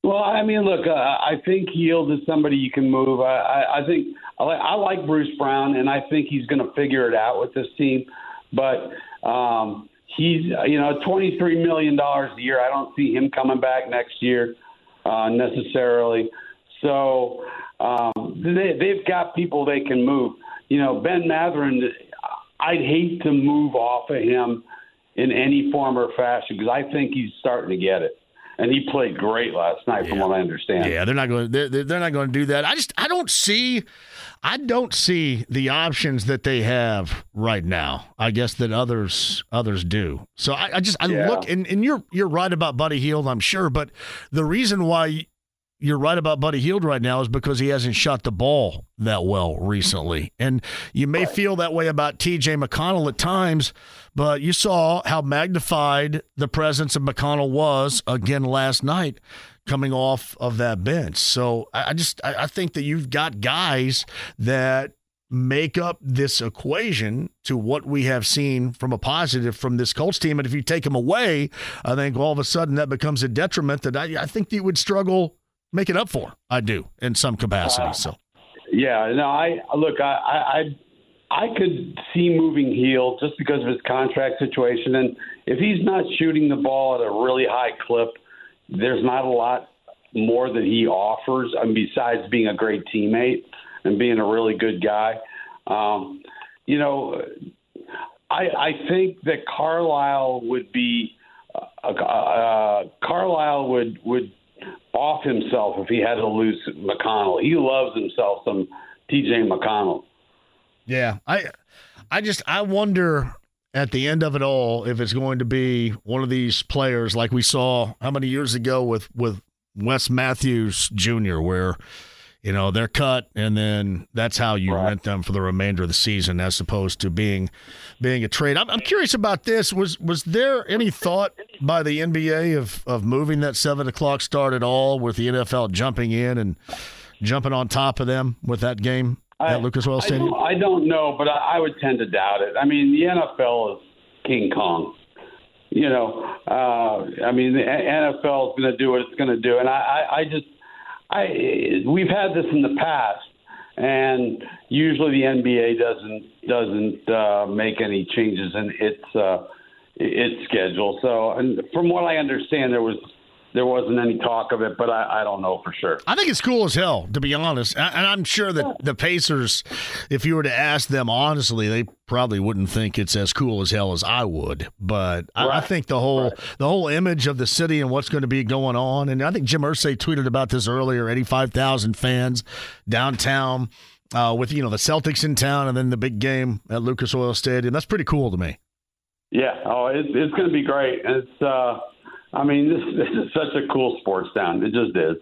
Well, I mean, look, uh, I think Hield is somebody you can move. I, I, I think I like, I like Bruce Brown, and I think he's going to figure it out with this team. But um, he's you know twenty three million dollars a year. I don't see him coming back next year uh, necessarily. So um, they, they've got people they can move. You know, Ben Mathurin. I'd hate to move off of him in any form or fashion because I think he's starting to get it and he played great last night, yeah. from what I understand. Yeah, they're not going. They're, they're not going to do that. I just I don't see, I don't see the options that they have right now. I guess that others others do. So I, I just I yeah. look and, and you're you're right about Buddy Hield, I'm sure, but the reason why you're right about Buddy Hield right now is because he hasn't shot the ball that well recently. And you may feel that way about TJ McConnell at times, but you saw how magnified the presence of McConnell was again last night coming off of that bench. So I just I think that you've got guys that make up this equation to what we have seen from a positive from this Colts team. And if you take them away, I think all of a sudden that becomes a detriment that I, I think you would struggle make it up for. I do in some capacity. So, yeah, no, I look, I, I, I could see moving Hield just because of his contract situation, and if he's not shooting the ball at a really high clip, there's not a lot more that he offers. I besides being a great teammate and being a really good guy, um, you know, I, I think that Carlisle would be. Uh, uh, Carlisle would would off himself if he had to lose McConnell. He loves himself some TJ McConnell. Yeah, I I just I wonder at the end of it all if it's going to be one of these players like we saw how many years ago with with Wes Matthews Jr. where you know they're cut and then that's how you right. rent them for the remainder of the season as opposed to being being a trade I'm, I'm curious about this was was there any thought by the nba of of moving that seven o'clock start at all with the nfl jumping in and jumping on top of them with that game I, at lucas oil stadium? I don't, I don't know but I, I would tend to doubt it. I mean the nfl is king kong. You know, uh, I mean, the NFL is going to do what it's going to do, and I, I, I just I we've had this in the past, and usually the NBA doesn't doesn't uh, make any changes in its uh, its schedule. So, and from what I understand, there was there wasn't any talk of it, but I, I, don't know for sure. I think it's cool as hell, to be honest. And I'm sure that the Pacers, if you were to ask them honestly, they probably wouldn't think it's as cool as hell as I would. But right. I, I, think the whole right. the whole image of the city and what's going to be going on, and I think Jim Irsay tweeted about this earlier. Eighty five thousand fans downtown. Uh, with you know the Celtics in town and then the big game at Lucas Oil Stadium, that's pretty cool to me. Yeah, oh, it's it's going to be great. It's uh, I mean, this, this is such a cool sports town. It just is.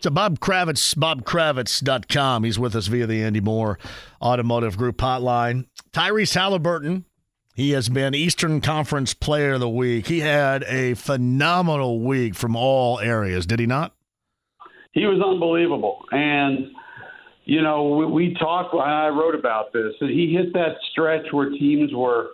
So Bob Kravitz, bobkravitz.com. He's with us via the Andy Moore Automotive Group hotline. Tyrese Halliburton, he has been Eastern Conference Player of the Week. He had a phenomenal week from all areas, did he not? He was unbelievable. And, you know, we, we talked, I wrote about this, that he hit that stretch where teams were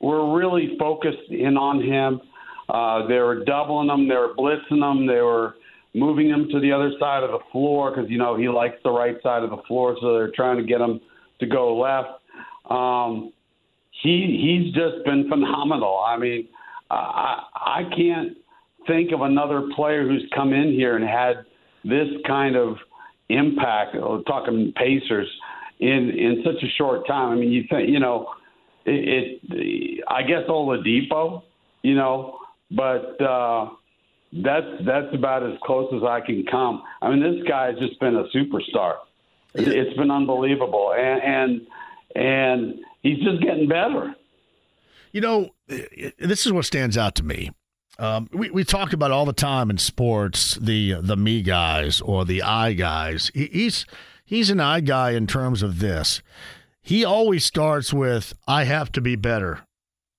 were really focused in on him uh, they were doubling them, they were blitzing them, they were moving him to the other side of the floor because you know he likes the right side of the floor, so they're trying to get him to go left. Um, he he's just been phenomenal. I mean, I I can't think of another player who's come in here and had this kind of impact. Uh, talking Pacers in in such a short time. I mean, you think you know it. it I guess Oladipo, you know, but uh, that's that's about as close as I can come. I mean, this guy has just been a superstar. It's been unbelievable, and and, and he's just getting better. You know, this is what stands out to me. Um, we we talk about all the time in sports the the me guys or the I guys. He, he's he's an I guy in terms of this. He always starts with I have to be better.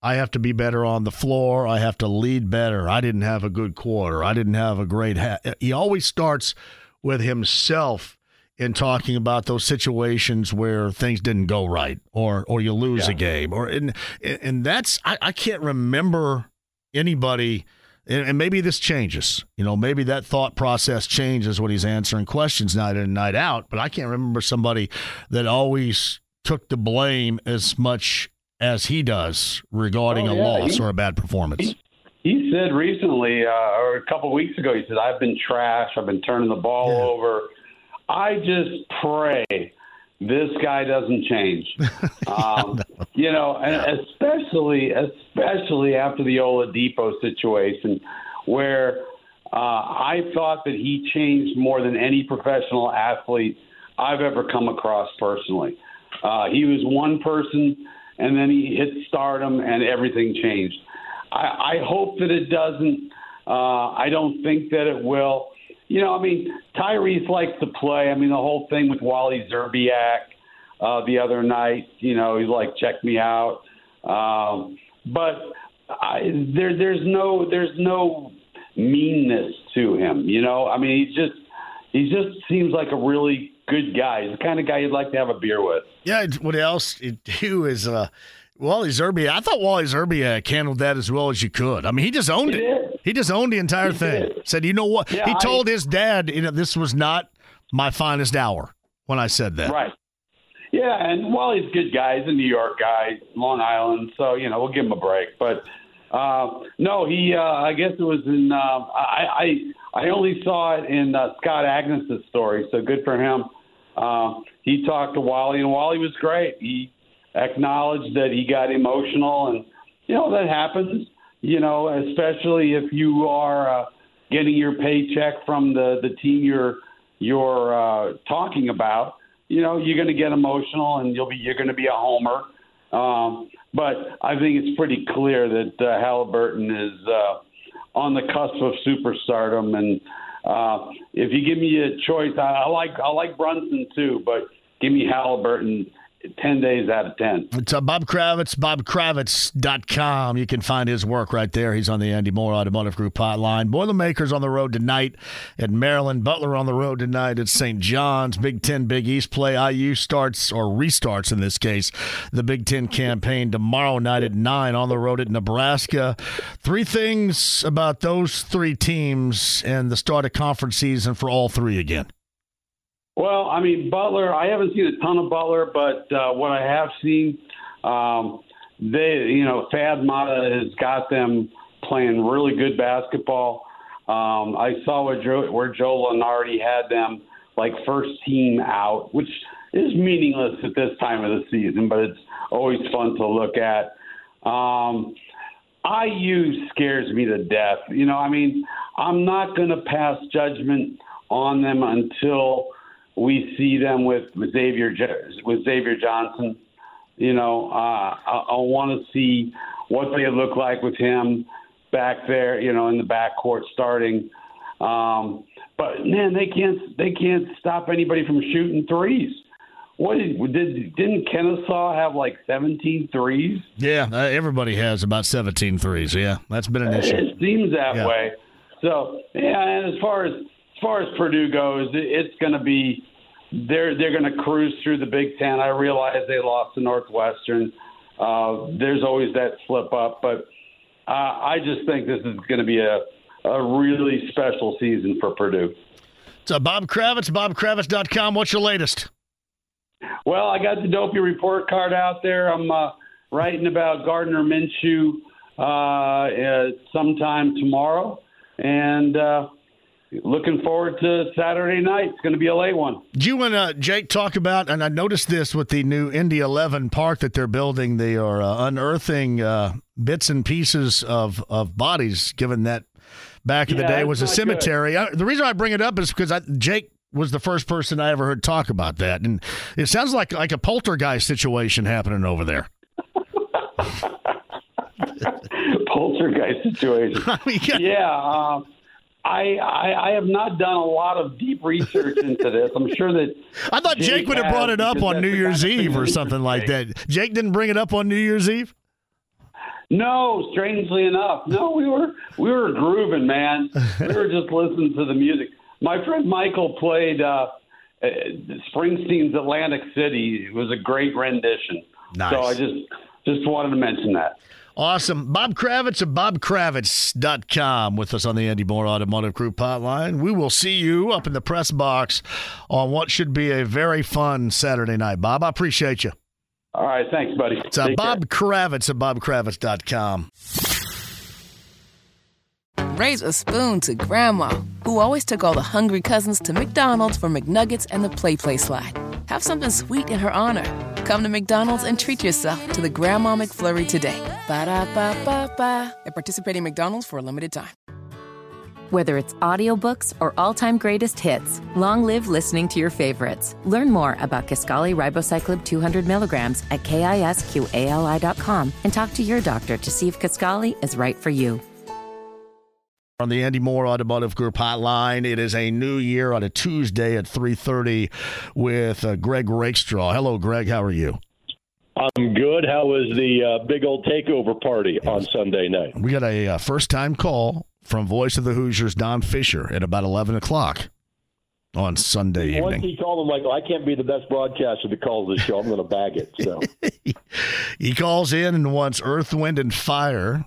I have to be better on the floor. I have to lead better. I didn't have a good quarter. I didn't have a great. Ha-. He always starts with himself in talking about those situations where things didn't go right, or or you lose yeah. a game, or and and that's I, I can't remember anybody. And maybe this changes. You know, maybe that thought process changes when he's answering questions night in and night out. But I can't remember somebody that always took the blame as much as he does regarding Oh, a loss He- or a bad performance. he- He said recently, uh, or a couple of weeks ago, he said, I've been trash. I've been turning the ball Yeah. over. I just pray this guy doesn't change. Um, you know, and especially, especially after the Oladipo situation, where uh, I thought that he changed more than any professional athlete I've ever come across personally. Uh, he was one person, and then he hit stardom, and everything changed. I, I hope that it doesn't. Uh, I don't think that it will. You know, I mean, Tyrese likes to play. I mean, the whole thing with Wally Szczerbiak uh, the other night. You know, he's like, check me out. Um, but I, there, there's no, there's no meanness to him. You know, I mean, he just, he just seems like a really good guy. He's the kind of guy you'd like to have a beer with. Yeah, what else too is uh, Wally Szczerbiak. I thought Wally Szczerbiak handled that as well as you could. I mean, he just owned He it. did. He just owned the entire He thing. did. Said, you know what? Yeah, he I- told his dad, you know, this was not my finest hour when I said that. Right. Yeah, and Wally's a good guy. He's a New York guy, Long Island, so you know we'll give him a break. But uh, no, he. Uh, I guess it was in. Uh, I, I I only saw it in uh, Scott Agness's story, so good for him. Uh, he talked to Wally, and Wally was great. He acknowledged that he got emotional, and you know that happens. You know, especially if you are uh, getting your paycheck from the the team you're you're uh, talking about you know you're going to get emotional and you'll be you're going to be a homer. Um, but I think it's pretty clear that uh, Halliburton is uh, on the cusp of superstardom, and uh, if you give me a choice, I, I like I like Brunson too, but give me Halliburton ten days out of ten. It's uh, Bob Kravitz, bobkravitz.com. You can find his work right there. He's on the Andy Moore Automotive Group hotline. Boilermakers on the road tonight at Maryland. Butler on the road tonight at St. John's. Big Ten, Big East play. IU starts, or restarts in this case, the Big Ten campaign tomorrow night at 9 on the road at Nebraska. Three things about those three teams and the start of conference season for all three again. Well, I mean Butler. I haven't seen a ton of Butler, but uh, what I have seen, um, they, you know, Thad Matta has got them playing really good basketball. Um, I saw where Joe, where Joe Lunardi had them like first team out, which is meaningless at this time of the season, but it's always fun to look at. Um, IU scares me to death. You know, I mean, I'm not going to pass judgment on them until we see them with, with Xavier with Xavier Johnson. You know, uh, I, I want to see what they look like with him back there. You know, in the backcourt starting. Um, but man, they can't they can't stop anybody from shooting threes. What did, did didn't Kennesaw have like 17 threes? Yeah, uh, everybody has about 17 threes. Yeah, that's been an issue. It seems that Yeah. way. So yeah, and as far as far as Purdue goes, it's going to be they're they're going to cruise through the Big Ten. I realize they lost to Northwestern. Uh, there's always that slip up, but uh, I just think this is going to be a a really special season for Purdue. So Bob Kravitz, bobkravitz.com. What's your latest? Well, I got the Dopey report card out there. I'm uh, writing about Gardner Minshew uh, uh, sometime tomorrow, and uh, looking forward to Saturday night. It's going to be a late one. Did you and uh, Jake talk about, and I noticed this with the new Indy 11 park that they're building, they are uh, unearthing uh, bits and pieces of, of bodies, given that back in the day was a cemetery. I, the reason I bring it up is because I, Jake was the first person I ever heard talk about that. And it sounds like, like a poltergeist situation happening over there. Poltergeist situation. I mean, yeah. yeah. Um, I, I I have not done a lot of deep research into this. I'm sure that I thought Jake, Jake would have brought it up on New Year's kind of thing Eve or something like that. Jake didn't bring it up on New Year's Eve? No, strangely enough, no. We were we were grooving, man. We were just listening to the music. My friend Michael played uh, uh, Springsteen's Atlantic City. It was a great rendition. Nice. So I just just wanted to mention that. Awesome. Bob Kravitz of bobkravitz.com with us on the Andy Moore Automotive Group hotline. We will see you up in the press box on what should be a very fun Saturday night. Bob, I appreciate you. All right, thanks, buddy. It's uh, Bob care. Kravitz at bobkravitz.com. Raise a spoon to Grandma, who always took all the hungry cousins to McDonald's for McNuggets and the Play Play slide. Have something sweet in her honor. Come to McDonald's and treat yourself to the Grandma McFlurry today. Ba da ba ba ba. At participating McDonald's for a limited time. Whether it's audiobooks or all-time greatest hits, long live listening to your favorites. Learn more about Kisqali Ribociclib 200 milligrams at kisqali.com and talk to your doctor to see if Kisqali is right for you. On the Andy Moore Automotive Group hotline, it is a new year on a Tuesday at 3.30 with uh, Greg Rakestraw. Hello, Greg. How are you? I'm good. How was the uh, big old takeover party on Sunday night? We got a uh, first time call from Voice of the Hoosiers, Don Fisher, at about 11 o'clock on Sunday evening. Once he called him, like, well, I can't be the best broadcaster to call the show. I'm going to bag it. So he calls in and wants Earth, Wind, and Fire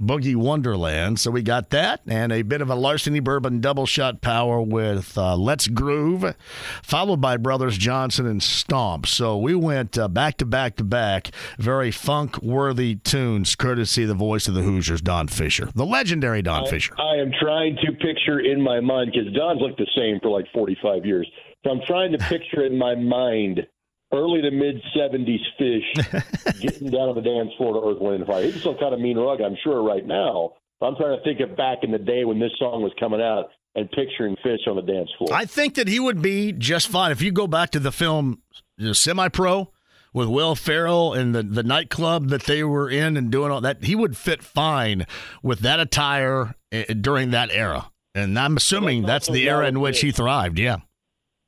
Boogie Wonderland. So we got that and a bit of a Larceny Bourbon double shot power with uh, Let's Groove, followed by Brothers Johnson and Stomp. So we went uh, back to back to back, very funk worthy tunes, courtesy the voice of the Hoosiers, Don Fisher, the legendary Don I, Fisher. I am trying to picture in my mind, because Don's looked the same for like 45 years. So I'm trying to picture in my mind early to mid 70s fish getting down on the dance floor to Earth, Wind, and Fire. He's still kind of mean rug, I'm sure, right now. I'm trying to think of back in the day when this song was coming out and picturing fish on the dance floor. I think that he would be just fine. If you go back to the film Semi Pro with Will Ferrell and the, the nightclub that they were in and doing all that, he would fit fine with that attire eh, during that era. And I'm assuming that's the era in which he thrived. Yeah.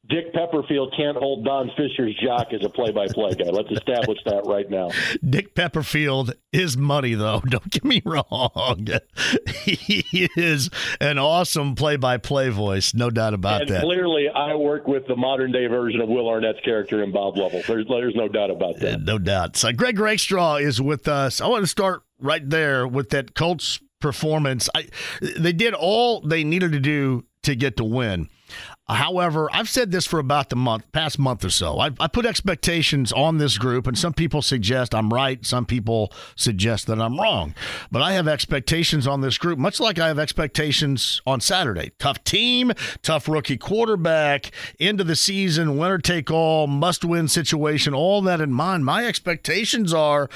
Dick Pepperfield can't hold Don Fisher's jock as a play-by-play guy. Let's establish that right now. Dick Pepperfield is money, though. Don't get me wrong. he is an awesome play-by-play voice, no doubt about and that. Clearly, I work with the modern-day version of Will Arnett's character in Bob Lovell. There's, there's no doubt about that. no doubt. So uh, Greg Rakestraw is with us. I want to start right there with that Colts performance. I, they did all they needed to do to get to win. However, I've said this for about the month, past month or so. I, I, put expectations on this group, and some people suggest I'm right. Some people suggest that I'm wrong. But I have expectations on this group, much like I have expectations on Saturday. Tough team, tough rookie quarterback, end of the season, winner take all, must win situation, all that in mind. My expectations are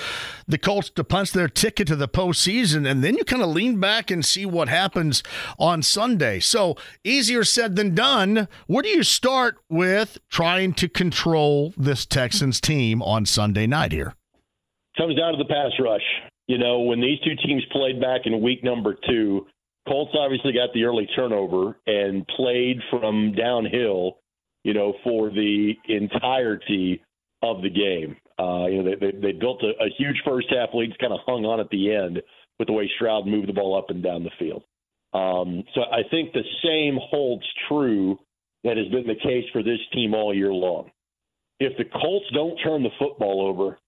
the Colts to punch their ticket to the postseason, and then you kind of lean back and see what happens on Sunday. So easier said than done where do you start with trying to control this Texans team on Sunday night here? Comes down to the pass rush. You know, when these two teams played back in week number two, Colts obviously got the early turnover and played from downhill, you know, for the entirety of the game. Uh, you know, they, they, they built a, a huge first half lead, kind of hung on at the end with the way Stroud moved the ball up and down the field. Um, so I think the same holds true that has been the case for this team all year long. If the Colts don't turn the football over,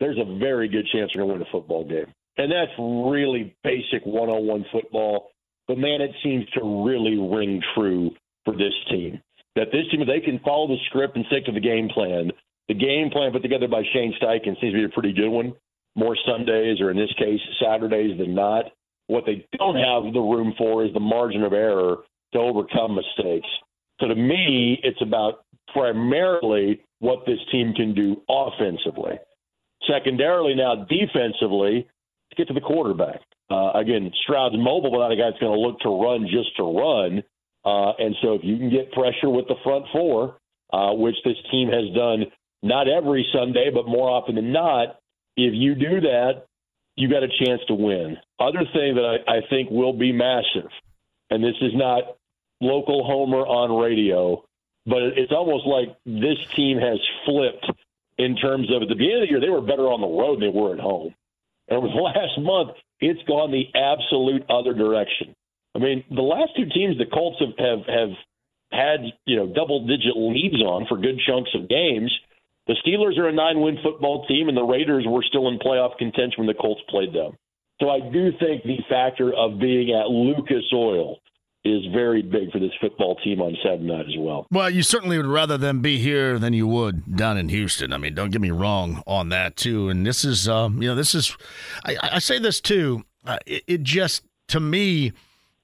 there's a very good chance they're going to win a football game. And that's really basic one on one football. But man, it seems to really ring true for this team. That this team, they can follow the script and stick to the game plan, the game plan put together by Shane Steichen seems to be a pretty good one. More Sundays, or in this case, Saturdays than not. What they don't have the room for is the margin of error to overcome mistakes. So to me, it's about primarily what this team can do offensively. Secondarily, now defensively, to get to the quarterback. Uh, again, Stroud's mobile, but not a guy that's going to look to run just to run. Uh, and so if you can get pressure with the front four, uh, which this team has done not every Sunday, but more often than not, if you do that, you got a chance to win. Other thing that I, I think will be massive, and this is not local homer on radio, but it's almost like this team has flipped in terms of at the beginning of the year they were better on the road than they were at home. And over the last month, it's gone the absolute other direction. I mean, the last two teams the Colts have have, have had you know double digit leads on for good chunks of games. The Steelers are a nine win football team, and the Raiders were still in playoff contention when the Colts played them. So I do think the factor of being at Lucas Oil is very big for this football team on Saturday night as well. Well, you certainly would rather them be here than you would down in Houston. I mean, don't get me wrong on that too. And this is, um, you know, this is, I, I say this too. Uh, it, it just to me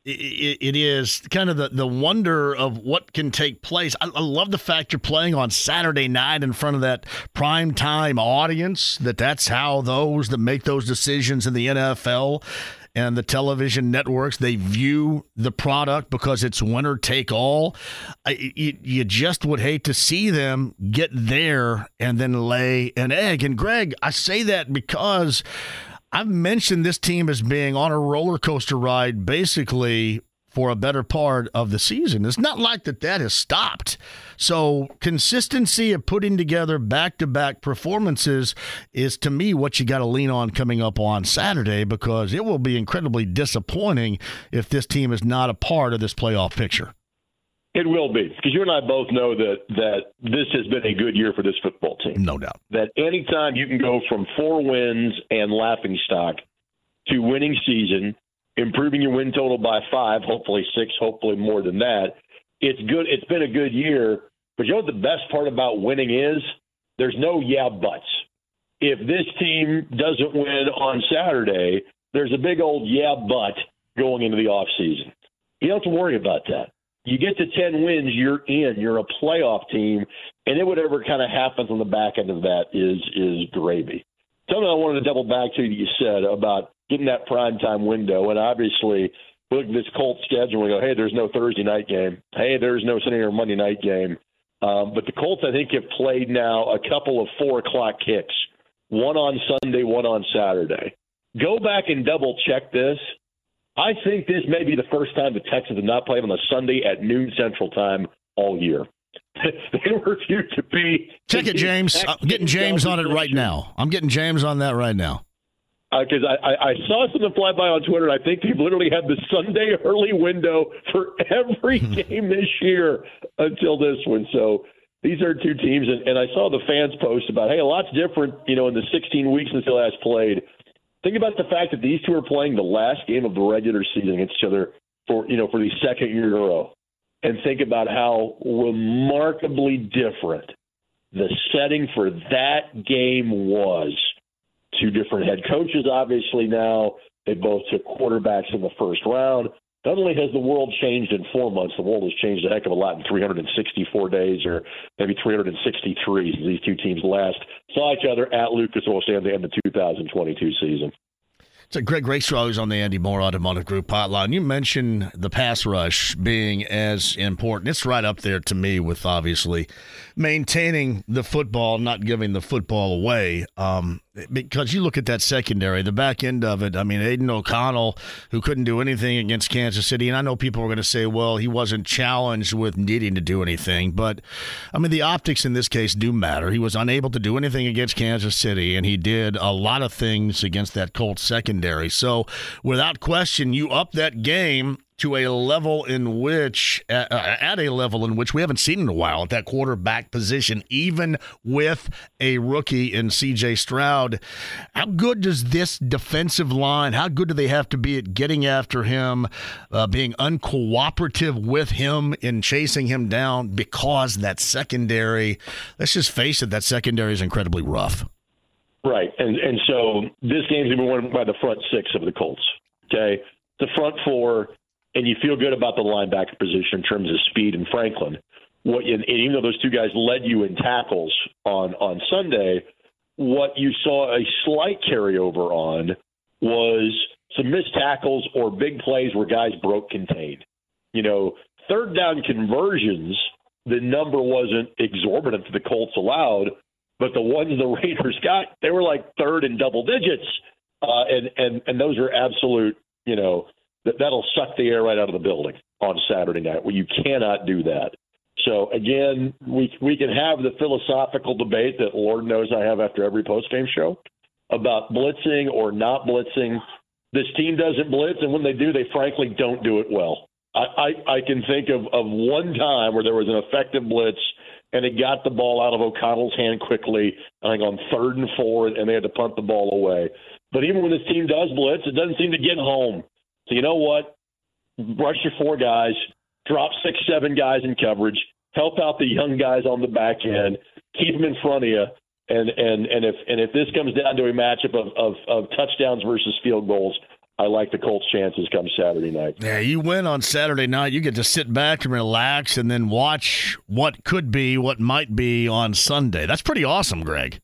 it is kind of the, the wonder of what can take place. I, I, love the fact you're playing on Saturday night in front of that prime time audience. That that's how those that make those decisions in the NFL and the television networks they view the product because it's winner take all. I, you, you just would hate to see them get there and then lay an egg. And Greg, I say that because I've mentioned this team as being on a roller coaster ride basically for a better part of the season. It's not like that that has stopped. So consistency of putting together back-to-back performances is to me what you got to lean on coming up on Saturday because it will be incredibly disappointing if this team is not a part of this playoff picture. It will be because you and I both know that that this has been a good year for this football team. No doubt. That anytime you can go from four wins and laughing stock to winning season, improving your win total by five, hopefully six, hopefully more than that, it's good. It's been a good year. But you know what the best part about winning is? There's no yeah buts. If this team doesn't win on Saturday, there's a big old yeah but going into the off season. You don't have to worry about that you get to 10 wins, you're in. You're a playoff team, and then whatever kind of happens on the back end of that is is gravy. Something I wanted to double back to that you said about getting that prime time window, and obviously look at this Colts schedule and go, hey, there's no Thursday night game. Hey, there's no Sunday or Monday night game. Um, but the Colts, I think, have played now a couple of four o'clock kicks, one on Sunday, one on Saturday. Go back and double check this. I think this may be the first time the Texans have not played on a Sunday at noon Central Time all year. they refuse to be. Check it, James. I'm getting James on it right now. I'm getting James on that right now. Because uh, I, I, I saw something fly by on Twitter, and I think they've literally had the Sunday early window for every game this year until this one. So these are two teams, and, and I saw the fans post about, hey, a lot's different, you know, in the 16 weeks since they last played. Think about the fact that these two are playing the last game of the regular season against each other for you know for the second year in a row, and think about how remarkably different the setting for that game was. Two different head coaches, obviously now they both took quarterbacks in the first round. Not only has the world changed in four months, the world has changed a heck of a lot in 364 days, or maybe 363 since these two teams last saw each other at Lucas Oil Stadium at the end of the 2022 season. So Greg Rakestraw is on the Andy Moore Automotive Group hotline. You mentioned the pass rush being as important. It's right up there to me with obviously maintaining the football, not giving the football away. Um, because you look at that secondary, the back end of it. I mean, Aidan O'Connell, who couldn't do anything against Kansas City, and I know people are going to say, well, he wasn't challenged with needing to do anything, but I mean, the optics in this case do matter. He was unable to do anything against Kansas City, and he did a lot of things against that Colts secondary. So, without question, you up that game to a level in which, uh, at a level in which we haven't seen in a while at that quarterback position, even with a rookie in CJ Stroud. How good does this defensive line, how good do they have to be at getting after him, uh, being uncooperative with him in chasing him down because that secondary, let's just face it, that secondary is incredibly rough. Right. And, and so this game's to be won by the front six of the Colts. Okay. The front four and you feel good about the linebacker position in terms of speed and Franklin. What and even though those two guys led you in tackles on on Sunday, what you saw a slight carryover on was some missed tackles or big plays where guys broke contained. You know, third down conversions, the number wasn't exorbitant that the Colts allowed, but the ones the Raiders got, they were like third in double digits, uh, and and and those are absolute, you know, that that'll suck the air right out of the building on Saturday night. Well, you cannot do that. So again, we we can have the philosophical debate that Lord knows I have after every post game show about blitzing or not blitzing. This team doesn't blitz, and when they do, they frankly don't do it well. I, I, I can think of, of one time where there was an effective blitz and it got the ball out of O'Connell's hand quickly, and I think on third and four, and they had to punt the ball away. But even when this team does blitz, it doesn't seem to get home. So you know what? rush your four guys, drop six, seven guys in coverage, help out the young guys on the back end, keep them in front of you. And and and if and if this comes down to a matchup of, of, of touchdowns versus field goals, I like the Colts' chances come Saturday night. Yeah, you win on Saturday night. You get to sit back and relax and then watch what could be, what might be on Sunday. That's pretty awesome, Greg.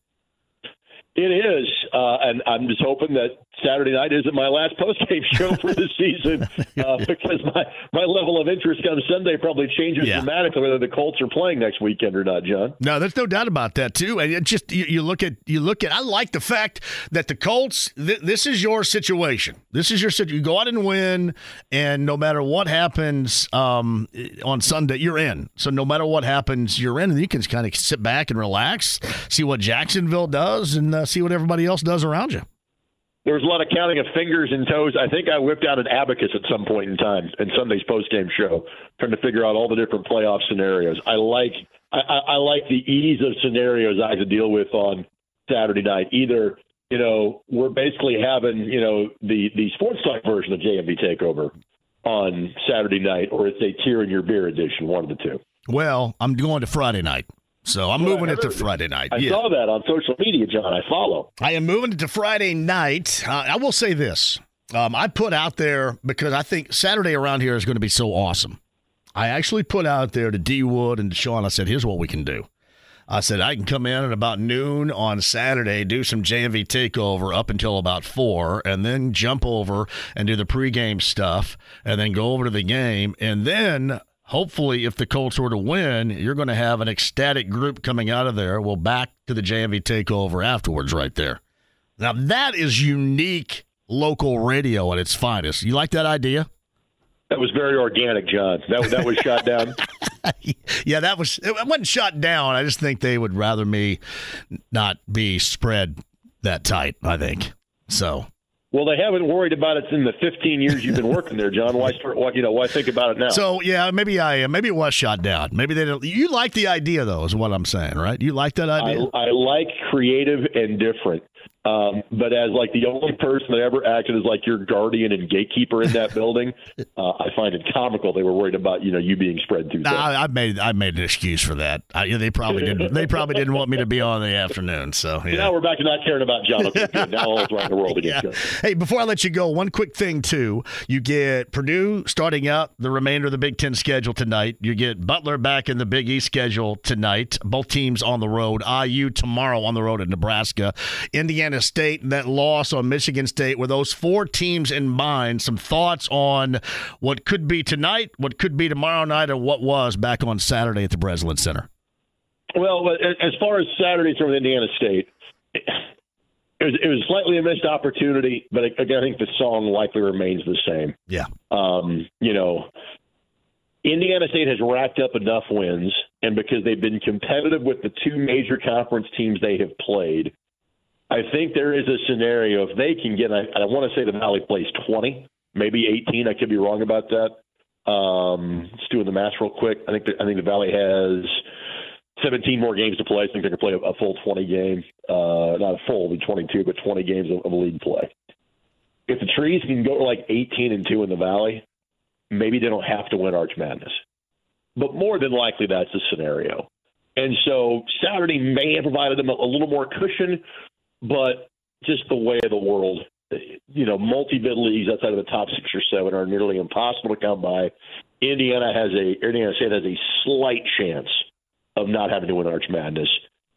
It is, uh, and I'm just hoping that Saturday night isn't my last post game show for the season uh, because my, my level of interest come Sunday probably changes yeah. dramatically whether the Colts are playing next weekend or not, John. No, there's no doubt about that too. And it just you, you, look at you look at. I like the fact that the Colts. Th- this is your situation. This is your situation. You go out and win, and no matter what happens um, on Sunday, you're in. So no matter what happens, you're in, and you can kind of sit back and relax, see what Jacksonville does, and uh, see what everybody else does around you there was a lot of counting of fingers and toes. I think I whipped out an abacus at some point in time in Sunday's postgame show, trying to figure out all the different playoff scenarios. I like I, I like the ease of scenarios I have to deal with on Saturday night. Either you know we're basically having you know the the sports talk version of JMV Takeover on Saturday night, or it's a tear in your beer edition. One of the two. Well, I'm going to Friday night. So I'm moving it to Friday night. I yeah. saw that on social media, John. I follow. I am moving it to Friday night. Uh, I will say this. Um, I put out there because I think Saturday around here is going to be so awesome. I actually put out there to D Wood and to Sean. I said, "Here's what we can do." I said I can come in at about noon on Saturday, do some JMV takeover up until about four, and then jump over and do the pregame stuff, and then go over to the game, and then hopefully, if the Colts were to win, you're going to have an ecstatic group coming out of there. Well, back to the JMV takeover afterwards, right there. Now, that is unique local radio at its finest. You like that idea? That was very organic, John. That that was shot down. yeah, that was it wasn't shot down. I just think they would rather me not be spread that tight. I think so. Well, they haven't worried about it in the 15 years you've been working there, John. Why start? Why, you know, why think about it now? So yeah, maybe I maybe it was shot down. Maybe they don't. You like the idea though, is what I'm saying, right? You like that idea? I, I like creative and different. Um, but as like the only person that ever acted as like your guardian and gatekeeper in that building, uh, I find it comical. They were worried about you know you being spread too. Nah, I, I made I made an excuse for that. I, they probably didn't. They probably didn't want me to be on in the afternoon. So yeah. now we're back to not caring about John. Okay, good. Now all around the world again. Yeah. Hey, before I let you go, one quick thing too. You get Purdue starting out the remainder of the Big Ten schedule tonight. You get Butler back in the Big East schedule tonight. Both teams on the road. IU tomorrow on the road at Nebraska. Indiana State that loss on Michigan State, with those four teams in mind, some thoughts on what could be tonight, what could be tomorrow night, or what was back on Saturday at the Breslin Center? Well, as far as Saturday from Indiana State, it was, it was slightly a missed opportunity, but again, I think the song likely remains the same. Yeah. Um, you know, Indiana State has racked up enough wins, and because they've been competitive with the two major conference teams they have played, I think there is a scenario if they can get. I, I want to say the Valley plays 20, maybe 18. I could be wrong about that. Um, just doing the math real quick. I think the, I think the Valley has 17 more games to play. I think they can play a, a full 20 game, uh, not a full, be 22, but 20 games of, of league play. If the Trees can go to like 18 and two in the Valley, maybe they don't have to win Arch Madness. But more than likely, that's the scenario. And so Saturday may have provided them a, a little more cushion but just the way of the world, you know, multi-bid leagues outside of the top six or seven are nearly impossible to come by. Indiana has a Indiana State has a slight chance of not having to win Arch Madness,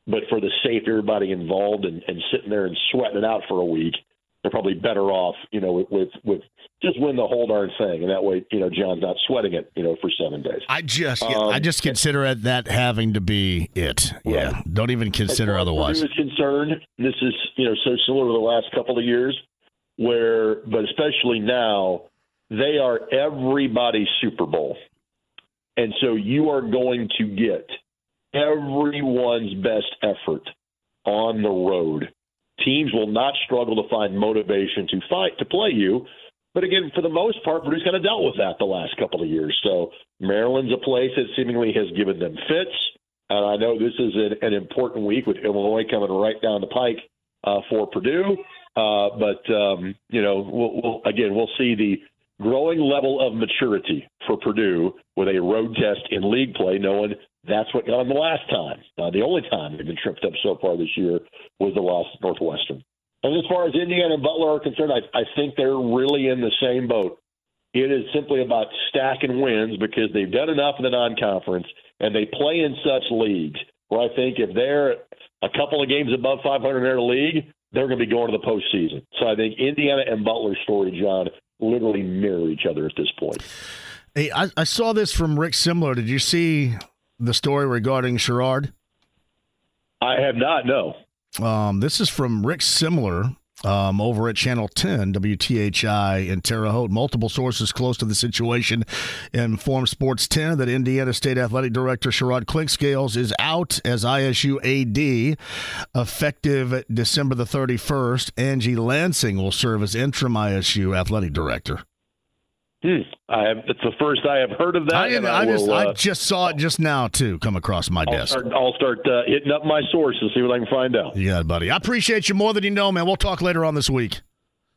but for the sake of everybody involved and, and sitting there and sweating it out for a week, they're probably better off, you know, with, with just win the whole darn thing, and that way, you know, John's not sweating it, you know, for seven days. I just, um, I just consider it that having to be it. Right. Yeah, don't even consider as otherwise. As concerned, this is, you know, so similar to the last couple of years, where, but especially now, they are everybody's Super Bowl, and so you are going to get everyone's best effort on the road teams will not struggle to find motivation to fight to play you. But again, for the most part, Purdue's kind of dealt with that the last couple of years. So Maryland's a place that seemingly has given them fits. And I know this is an, an important week with Illinois coming right down the pike uh, for Purdue. Uh, but um, you know, we'll, we'll, again, we'll see the growing level of maturity for Purdue with a road test in league play, knowing that's what got them the last time. Uh, the only time they've been tripped up so far this year was the loss to Northwestern. And as far as Indiana and Butler are concerned, I, I think they're really in the same boat. It is simply about stacking wins because they've done enough in the non-conference and they play in such leagues where I think if they're a couple of games above 500 in their league, they're going to be going to the postseason. So I think Indiana and Butler's story, John, literally mirror each other at this point. Hey, I, I saw this from Rick Semmler. Did you see the story regarding Sherrod? I have not. No. Um, this is from Rick Semmler um, over at Channel 10, WTHI in Terre Haute. Multiple sources close to the situation inform Sports 10 that Indiana State Athletic Director Sherrod Clinkscales is out as ISU AD effective December the 31st. Angie Lansing will serve as interim ISU Athletic Director. Hmm. I have, it's the first I have heard of that. I, I, I, just, will, uh, I just saw it just now too come across my I'll desk. start, I'll start uh, hitting up my sources, see what I can find out. Yeah, buddy. I appreciate you more than you know, man. We'll talk later on this week.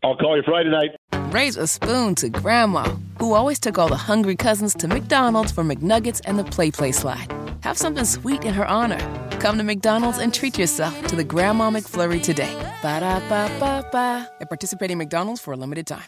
I'll call you Friday night. Raise a spoon to Grandma, who always took all the hungry cousins to McDonald's for McNuggets and the Play Play slide. Have something sweet in her honor. Come to McDonald's and treat yourself to the Grandma McFlurry today. Ba da ba ba ba. At participating McDonald's for a limited time.